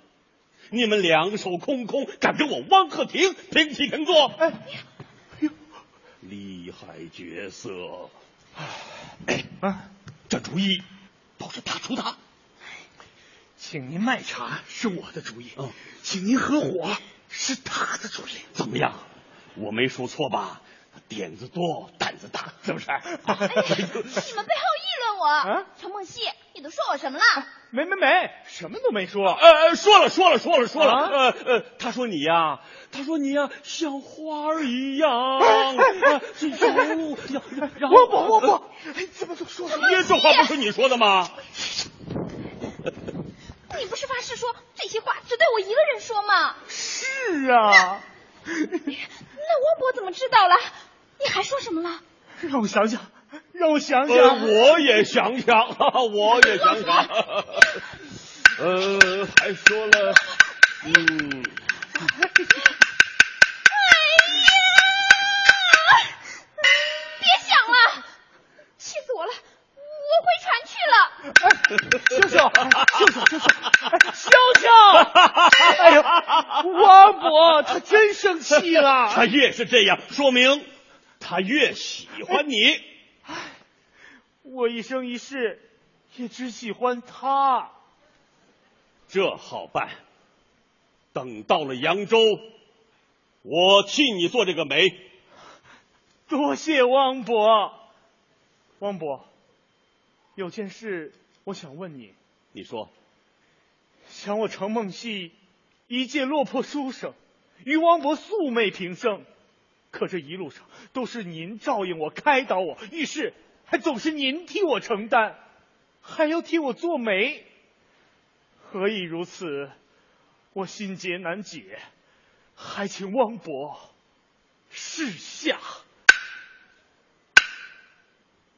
你们两手空空，敢跟我汪鹤亭平起平坐？哎，哎呦，厉害角色！哎啊，这主意都是他出的。请您卖茶是我的主意，嗯，请您合伙是他的主意。怎么样？我没说错吧？点子多，胆子大，是不是？哎你们背后议论我，啊，陈梦溪，你都说我什么了？没没没，什么都没说。呃，说了说了说了说了。呃呃，他说你呀，他说你呀，像花儿一样。然后我不我不，哎，怎么都说了？这话不是你说的吗？(laughs) 你不是发誓说这些话只对我一个人说吗？是啊。那王伯怎么知道了？你还说什么了？让我想想。让我想想。呃，我也想想，我也想想。呃，还说了，嗯。哎呀别想了，气死我了！我回船去了。秀秀，秀秀，秀秀，(laughs) 秀秀！哎呦，王伯他真生气了。他越是这样，说明他越喜欢你。唉，我一生一世也只喜欢他。这好办，等到了扬州，我替你做这个媒。多谢汪伯。汪伯，有件事我想问你。你说。想我程梦溪一介落魄书生，与汪伯素昧平生，可这一路上都是您照应我、开导我，遇事还总是您替我承担，还要替我做媒。何以如此？我心结难解，还请汪伯示下。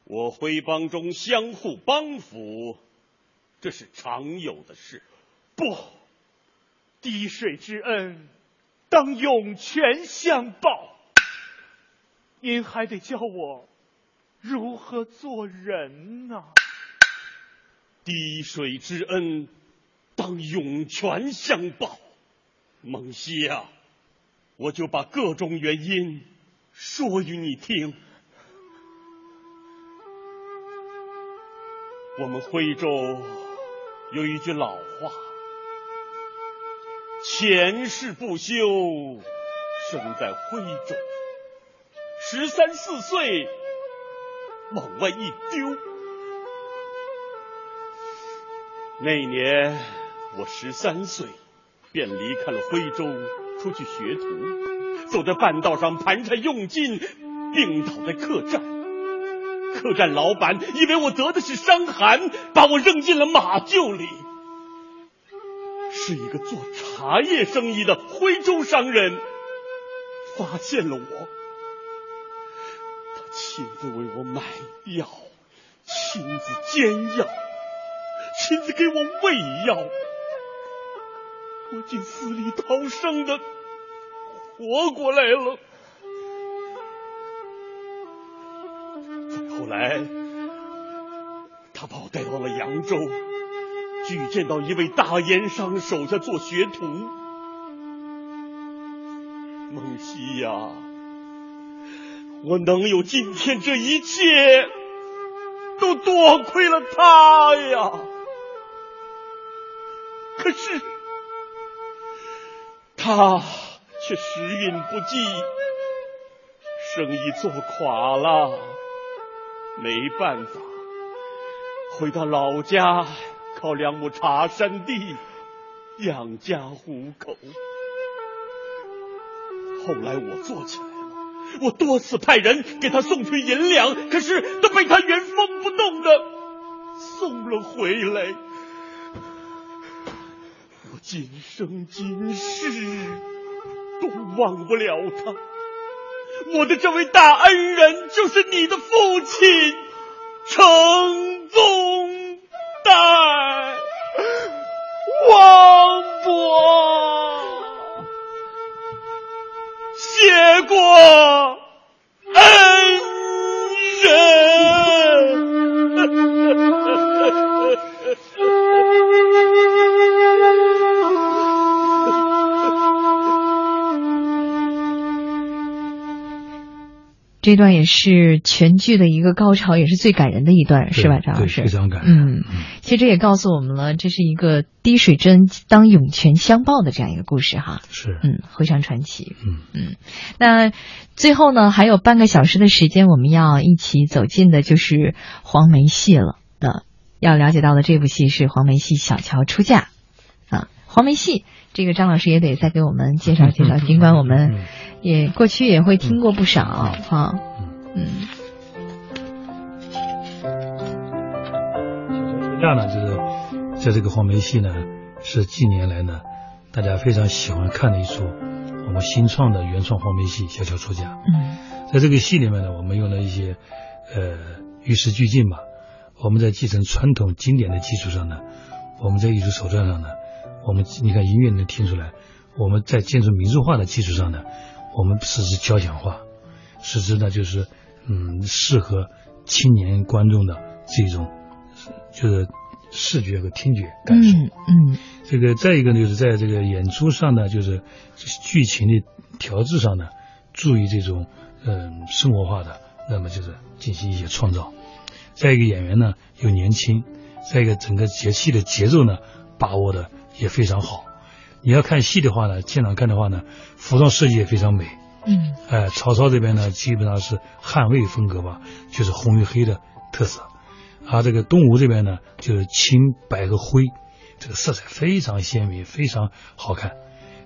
我徽帮中相互帮扶，这是常有的事。不，滴水之恩，当涌泉相报。您还得教我如何做人呢、滴水之恩，当涌泉相报。蒙熙呀、我就把各种原因说与你听。我们徽州有一句老话：“前世不修，生在徽州。十三四岁，往外一丢。”那年我十三岁，便离开了徽州，出去学徒。走在半道上，盘缠用尽，病倒在客栈。客栈老板以为我得的是伤寒，把我扔进了马厩里。是一个做茶叶生意的徽州商人发现了我，亲自为我买药，亲自煎药，亲自给我喂药，我竟死里逃生的活过来了。后来，他把我带到了扬州，举荐到一位大盐商手下做学徒。梦溪呀，我能有今天这一切，都多亏了他呀。可是，他却时运不济，生意做垮了。没办法，回到老家靠两亩茶山地养家糊口。后来我做起来了，我多次派人给他送去银两，可是都被他原封不动的送了回来。我今生今世都忘不了他。我的这位大恩人就是你的父亲程宗过。这段也是全剧的一个高潮，也是最感人的一段，是吧，张老对，师？非常感嗯，其实这也告诉我们了，这是一个滴水之恩当涌泉相报的这样一个故事哈。是，嗯，非常传奇。嗯嗯，那最后呢，还有半个小时的时间，我们要一起走进的就是黄梅戏了。呃，要了解到的这部戏是黄梅戏《小乔出嫁》啊。黄梅戏这个张老师也得再给我们介绍介绍，尽管我们也过去也会听过不少哈。嗯。这样呢，就是在这个黄梅戏呢，是近年来呢，大家非常喜欢看的一出我们新创的原创黄梅戏《小乔出嫁》。嗯，在这个戏里面呢，我们用了一些呃与时俱进吧。我们在继承传统经典的基础上呢，我们在艺术手段上呢，我们你看音乐能听出来，我们在建筑民族化的基础上呢，我们实施交响化，实施呢就是嗯适合青年观众的这种就是视觉和听觉感受。嗯，这个再一个呢，就是在这个演出上呢，就是剧情的调制上呢，注意这种嗯生活化的，那么就是进行一些创造。再一个演员呢又年轻，再一个整个节气的节奏呢把握的也非常好。你要看戏的话呢，现场看的话呢，服装设计也非常美。嗯，哎，曹操这边呢基本上是汉魏风格吧，就是红与黑的特色。啊这个东吴这边呢就是青白和灰，这个色彩非常鲜明，非常好看。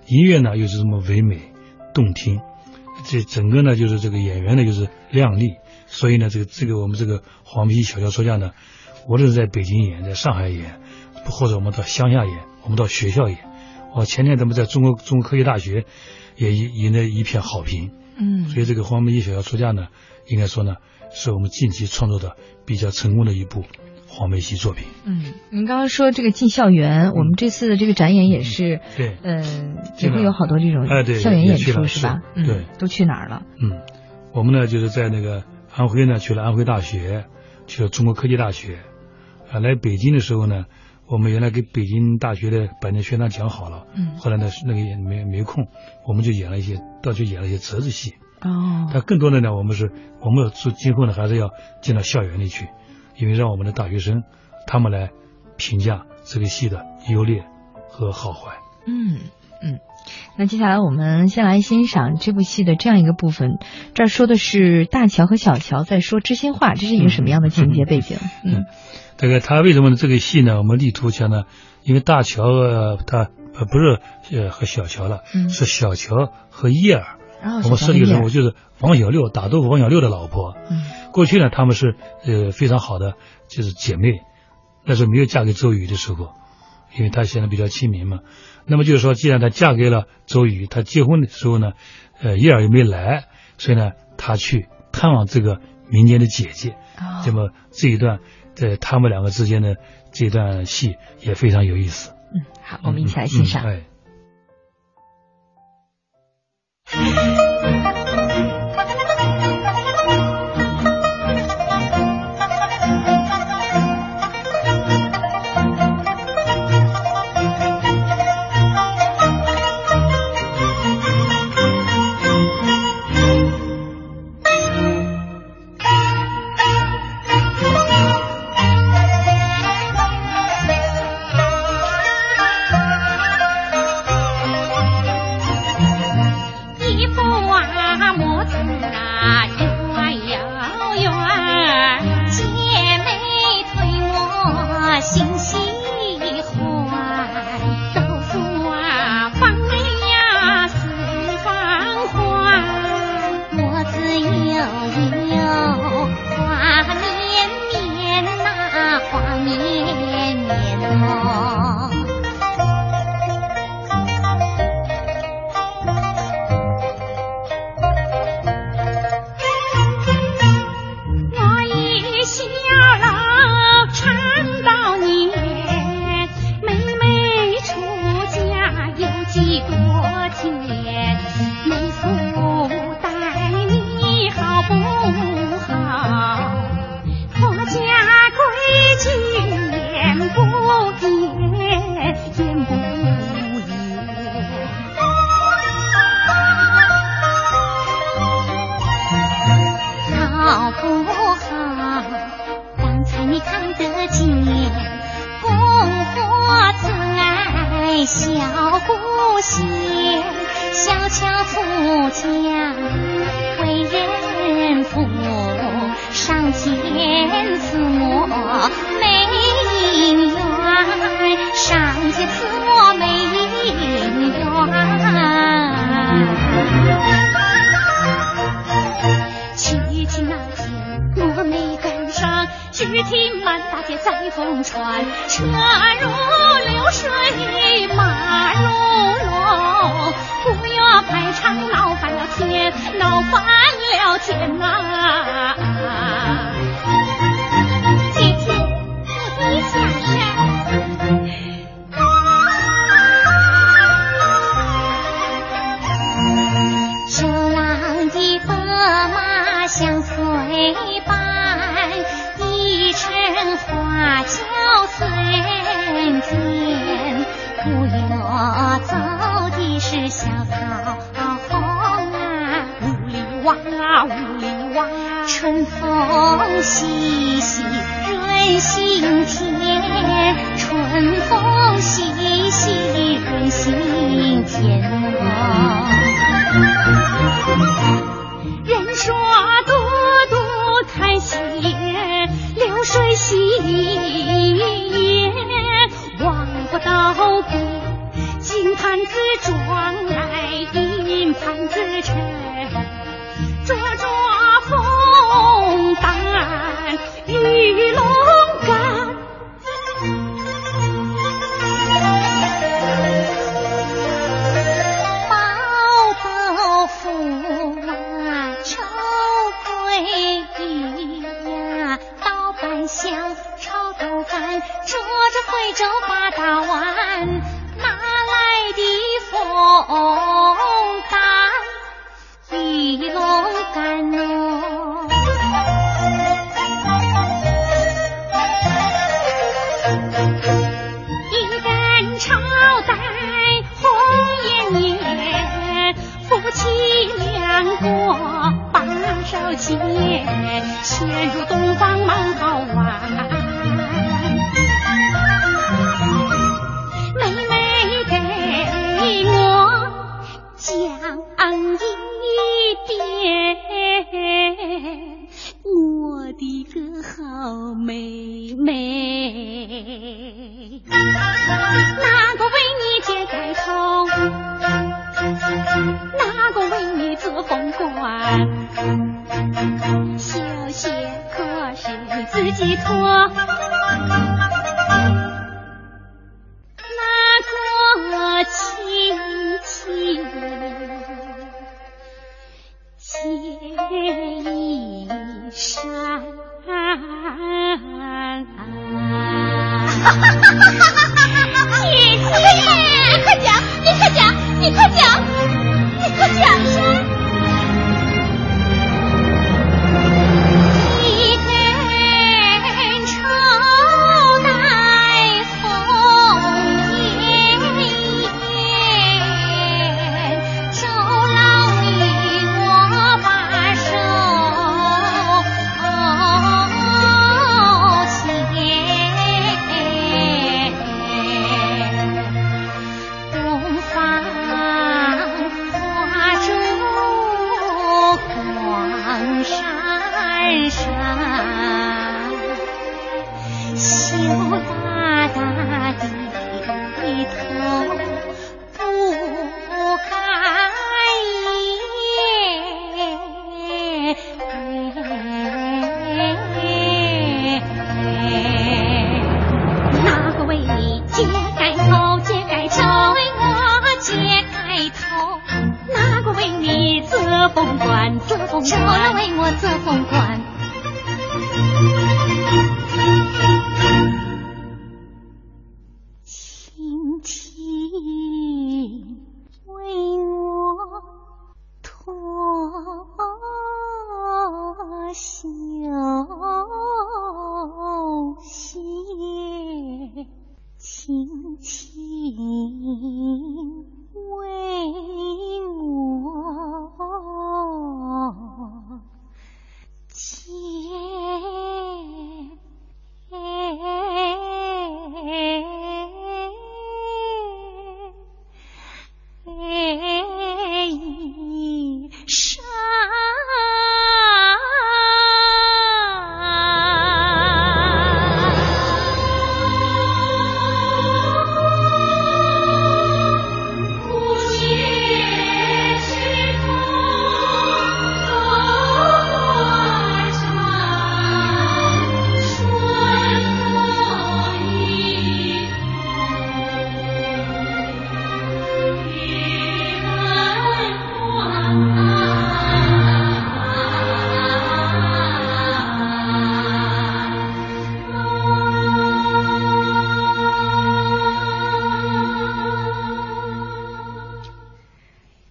音乐呢又是这么唯美动听，这整个呢就是这个演员呢就是靓丽。所以呢，这个这个我们这个黄皮小轿说家呢，无论是在北京演，在上海演，或者我们到乡下演，我们到学校演，我前天咱们在中国中国科技大学也赢赢得一片好评。嗯，所以这个黄梅戏小说家呢，应该说呢，是我们近期创作的比较成功的一部黄梅戏作品。嗯，您刚刚说这个进校园，我们这次的这个展演也是，对，嗯，也会有好多这种哎对校园演出是吧？嗯对，都去哪儿了？嗯，我们呢就是在那个安徽呢去了安徽大学，去了中国科技大学，啊，来北京的时候呢，我们原来给北京大学的百年学长讲好了，嗯后来呢那个也没没空，我们就演了一些，到去演了一些折子戏，哦，但更多的呢，我们是我们是今后呢还是要进到校园里去，因为让我们的大学生他们来评价这个戏的优劣和好坏。嗯嗯。那接下来我们先来欣赏这部戏的这样一个部分，这儿说的是大乔和小乔在说知心话，这是一个什么样的情节背景？嗯这个他为什么呢？这个戏呢，我们力图讲呢，因为大乔呃他呃不是呃和小乔了，嗯是小乔和叶儿。我们设计的人物我就是王小六打豆腐王小六的老婆。嗯过去呢，他们是呃非常好的，就是姐妹。那时候没有嫁给周瑜的时候，因为她显得比较亲民嘛。那么就是说，既然她嫁给了周瑜，她结婚的时候呢，呃，叶儿也没来，所以呢，她去探望这个民间的姐姐。哦那么这一段，在他们两个之间的这段戏也非常有意思。嗯，好，我们一起来欣赏。嗯哎。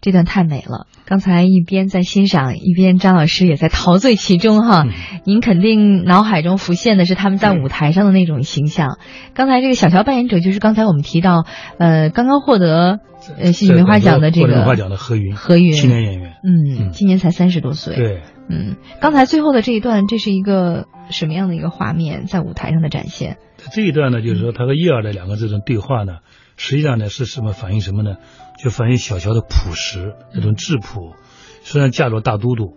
这段太美了。刚才一边在欣赏，一边张老师也在陶醉其中哈。您肯定脑海中浮现的是他们在舞台上的那种形象。刚才这个小乔扮演者就是刚才我们提到，呃，刚刚获得呃戏剧梅花奖的这个梅花奖的何云，何云青年演员，嗯，今年才三十多岁。对，嗯，刚才最后的这一段，这是一个什么样的一个画面，在舞台上的展现？这一段呢，就是说他和叶儿的两个这种对话呢，实际上呢是什么反映什么呢？就反映小乔的朴实，那种质朴。虽然嫁入大都督，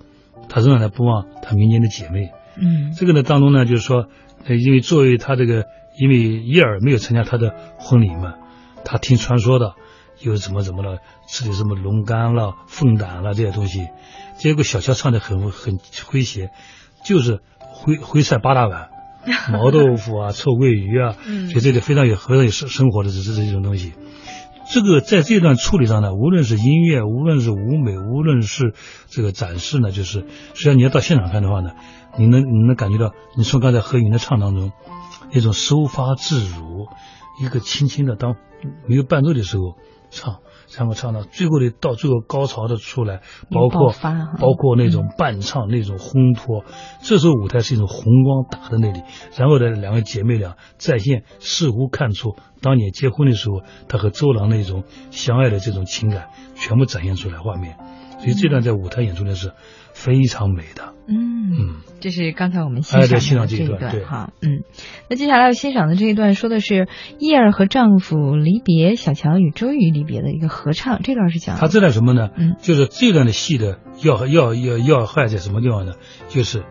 她仍然呢不忘她民间的姐妹。嗯，这个呢当中呢，就是说，呃，因为作为她这个，因为叶儿没有参加她的婚礼嘛，她听传说的，又怎么怎么了，吃的什么龙肝了、凤胆了这些东西，结果小乔唱的很很诙谐，就是徽徽菜八大碗。(laughs) 毛豆腐啊，臭鳜鱼啊，所以这里非常有非常有生生活的这这这种东西。这个在这段处理上呢，无论是音乐，无论是舞美，无论是这个展示呢，就是实际上你要到现场看的话呢，你能你能感觉到，你从刚才何云的唱当中，那种收发自如，一个轻轻的当没有伴奏的时候唱。然后唱到最后的，到最后高潮的出来，包括包括那种伴唱那种烘托，这时候舞台是一种红光打在那里，然后呢，两个姐妹俩在线似乎看出当年结婚的时候，她和周郎那种相爱的这种情感全部展现出来画面，所以这段在舞台演出的是非常美的。嗯嗯，这是刚才我们欣赏的这一段哈，嗯，那接下来要欣赏的这一段说的是叶儿和丈夫离别，小乔与周瑜离别的一个合唱，这段是讲他这段什么呢？嗯，就是这段的戏的要要要要害在什么地方呢？就是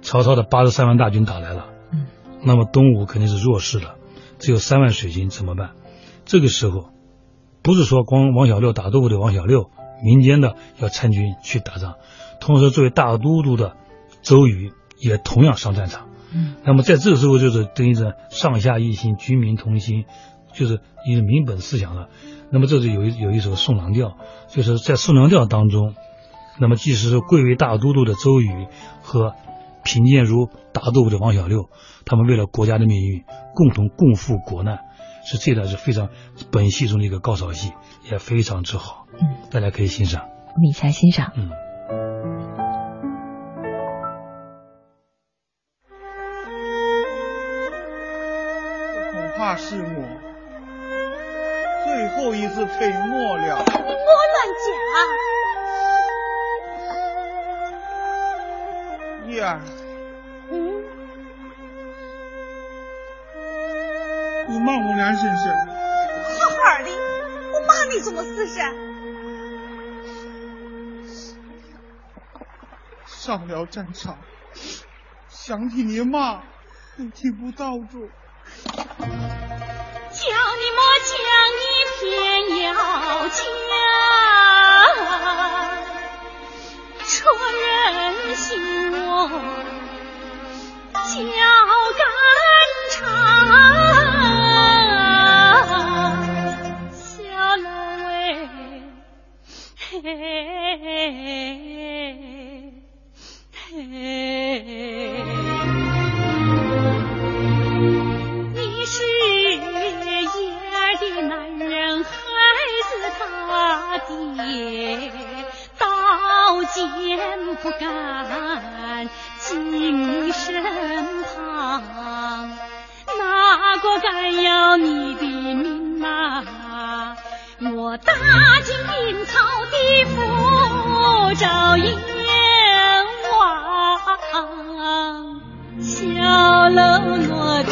曹操的八十三万大军打来了，嗯，那么东吴肯定是弱势了，只有三万水军怎么办？这个时候不是说光王小六打东吴的王小六，民间的要参军去打仗。同时，作为大都督的周瑜也同样上战场。嗯，那么在这个时候，就是等于是上下一心，军民同心，就是一个民本思想了。那么这是有一有一首宋郎调，就是在宋郎调当中，那么即使是贵为大都督的周瑜和贫贱如大豆腐的王小六，他们为了国家的命运，共同共赴国难，是这段是非常本戏中的一个高潮戏，也非常之好。嗯，大家可以欣赏。我们一起来欣赏。嗯。怕是我最后一次退墨了。莫乱讲。燕儿，你骂我娘婶婶。好好的，我骂你怎么事噻？上了战场，想替你骂，都听不到住。叫你莫讲，你偏要讲，戳人心窝，叫肝你是爷儿的男人，孩子他爹，刀剑不敢近你身旁，哪个敢要你的命啊？我大金兵曹的父赵燕王，小楼落的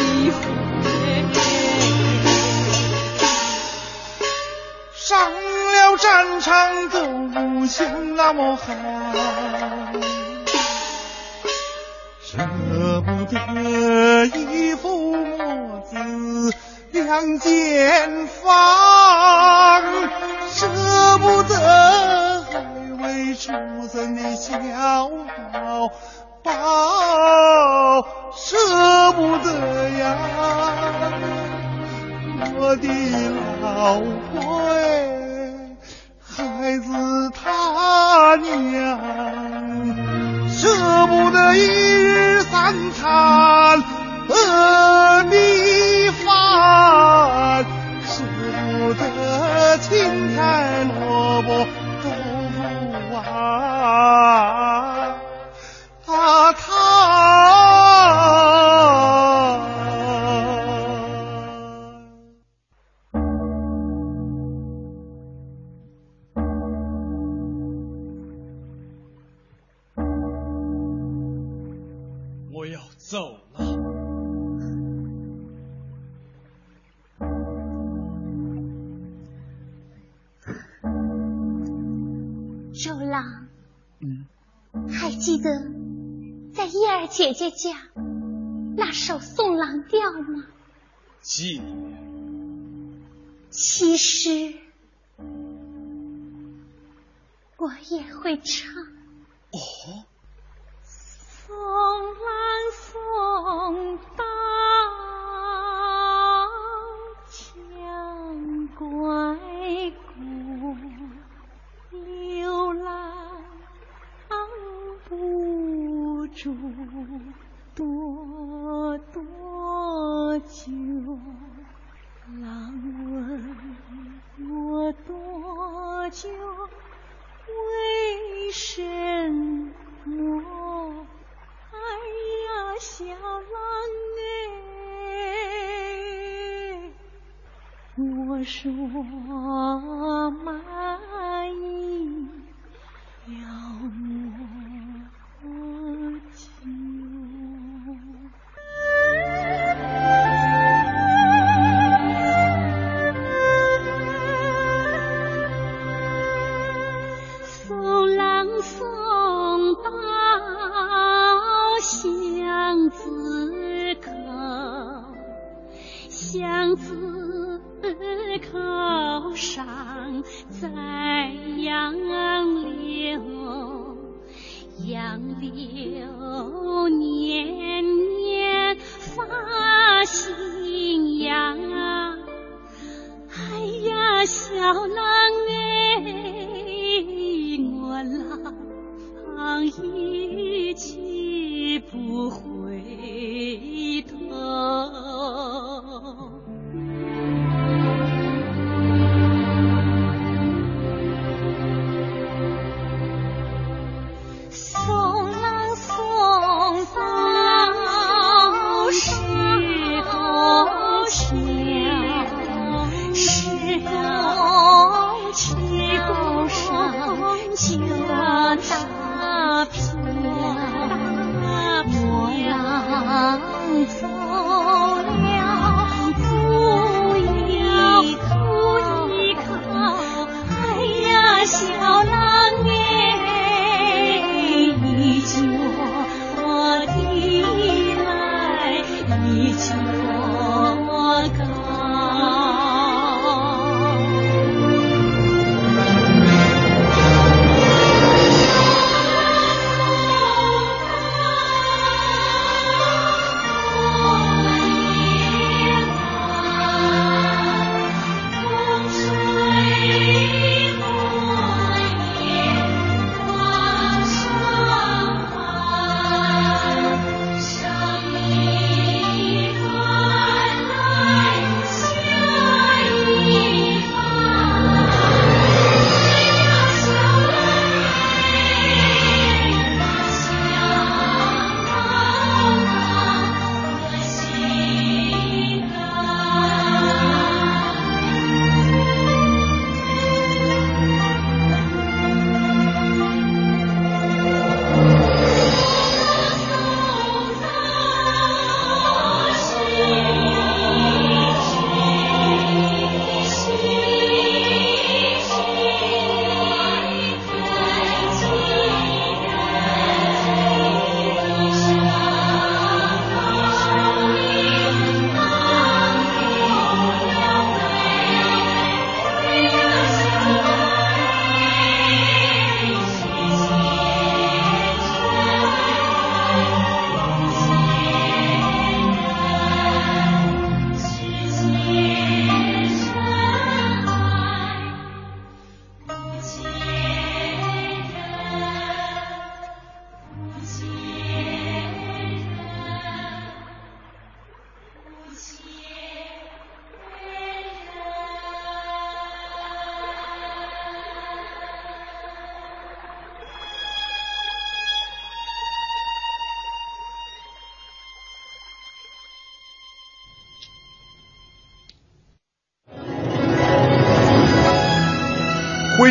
上了战场都不嫌那么好，舍不得一副两间房，舍不得还未出生的小宝宝，舍不得呀，我的老婆哎，孩子他娘，舍不得一日三餐和你啊得青菜萝卜都不完啊他还记得在叶儿姐姐家那首送郎调吗？记。其实我也会唱。哦。送郎送到墙归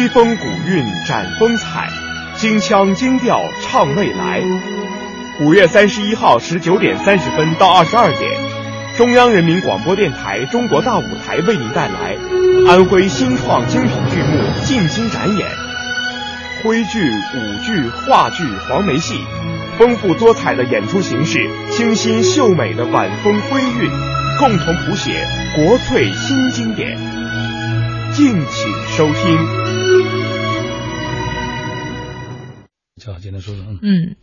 风古韵展风采，京腔京调唱未来。五月三十一号十九点三十分到二十二点，中央人民广播电台中国大舞台为您带来安徽新创精品剧目进京展演，徽剧、舞剧、话剧、黄梅戏，丰富多彩的演出形式，清新秀美的晚风徽韵，共同谱写国粹新经典，敬请收听。好，简单说说，嗯。嗯，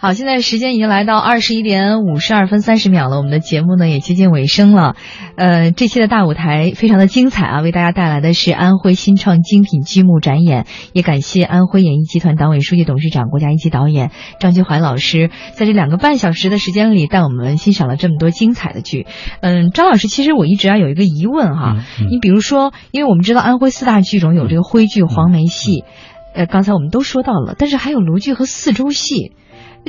好，现在时间已经来到二十一点五十二分三十秒了，我们的节目呢也接近尾声了。呃，这期的大舞台非常的精彩啊，为大家带来的是安徽新创精品剧目展演，也感谢安徽演艺集团党委书记、董事长、国家一级导演张金怀老师，在这两个半小时的时间里带我们欣赏了这么多精彩的剧。嗯，张老师，其实我一直啊有一个疑问哈，你比如说，因为我们知道安徽四大剧种有这个徽剧、黄梅戏。呃，刚才我们都说到了，但是还有庐剧和四周戏。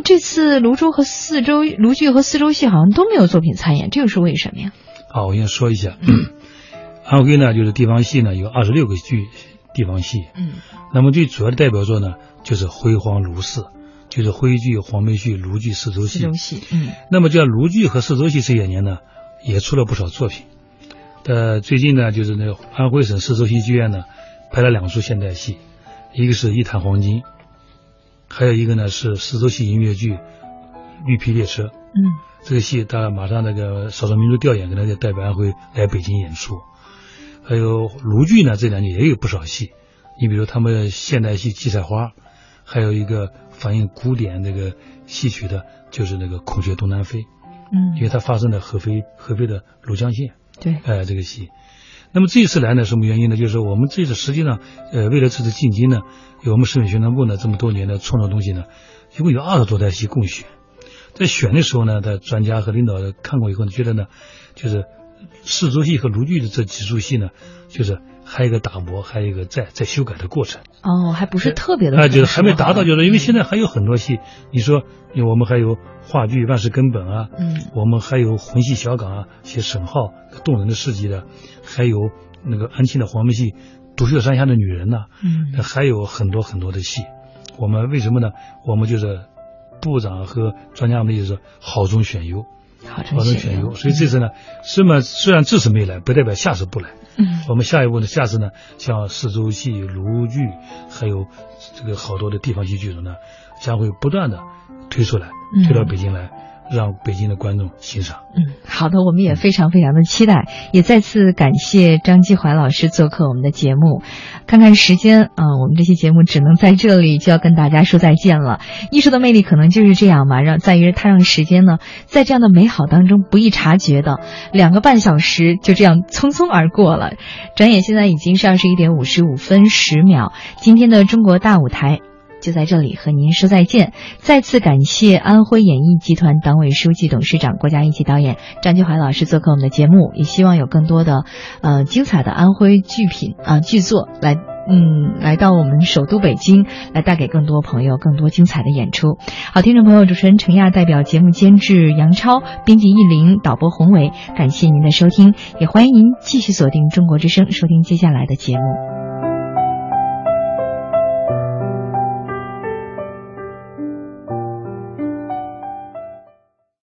这次庐州和四周庐剧和四周戏好像都没有作品参演，这个是为什么呀？好，我先说一下，(clears throat) 安徽呢就是地方戏呢有二十六个剧地方戏，嗯，那么最主要的代表作呢就是徽黄卢四，就是徽剧、黄梅戏、庐剧、四周戏。四周戏，嗯。那么这卢剧和四周戏这些年呢也出了不少作品，呃，最近呢就是那个安徽省四周戏剧院呢拍了两出现代戏。一个是一坛黄金，还有一个呢是四周戏音乐剧《绿皮列车》。嗯，这个戏，他马上那个少数民族调研，可能就代表安徽来北京演出。还有卢剧呢，这两年也有不少戏。你比如他们现代戏《七彩花》，还有一个反映古典那个戏曲的，就是那个《孔雀东南飞》。嗯，因为它发生在合肥，合肥的庐江县。对，哎，这个戏。那么这次来呢，什么原因呢？就是我们这次实际上，呃，为了这次进京呢，有我们市委宣传部呢这么多年的创作东西呢，一共有二十多台戏共选。在选的时候呢，的专家和领导看过以后呢，觉得呢，就是四周戏和卢剧的这几出戏呢，就是还有一个打磨，还有一个在在修改的过程。哦，还不是特别的。啊，就是还没达到，就是因为现在还有很多戏，你说，我们还有话剧《万事根本》啊，嗯，我们还有魂戏小岗啊，写沈浩动人的事迹的。还有那个安庆的黄梅戏《独秀山下的女人》呐，嗯，还有很多很多的戏。我们为什么呢？我们就是部长和专家们就是好中选优，好中选优。所以这次呢，虽然虽然这次没来，不代表下次不来。嗯，我们下一步呢，下次呢，像四周戏、卢剧，还有这个好多的地方戏剧种呢，将会不断的推出来，推到北京来。让北京的观众欣赏。嗯，好的，我们也非常非常的期待，也再次感谢张继怀老师做客我们的节目。看看时间啊，我们这期节目只能在这里就要跟大家说再见了。艺术的魅力可能就是这样嘛，让在于它让时间呢在这样的美好当中不易察觉的两个半小时就这样匆匆而过了。转眼现在已经是二十一点五十五分十秒，今天的中国大舞台。就在这里和您说再见，再次感谢安徽演艺集团党委书记、董事长、国家一级导演张金怀老师做客我们的节目，也希望有更多的呃精彩的安徽剧品啊剧作来嗯来到我们首都北京，来带给更多朋友更多精彩的演出。好，听众朋友，主持人程亚代表节目监制杨超、编辑易林、导播宏伟，感谢您的收听，也欢迎您继续锁定中国之声，收听接下来的节目。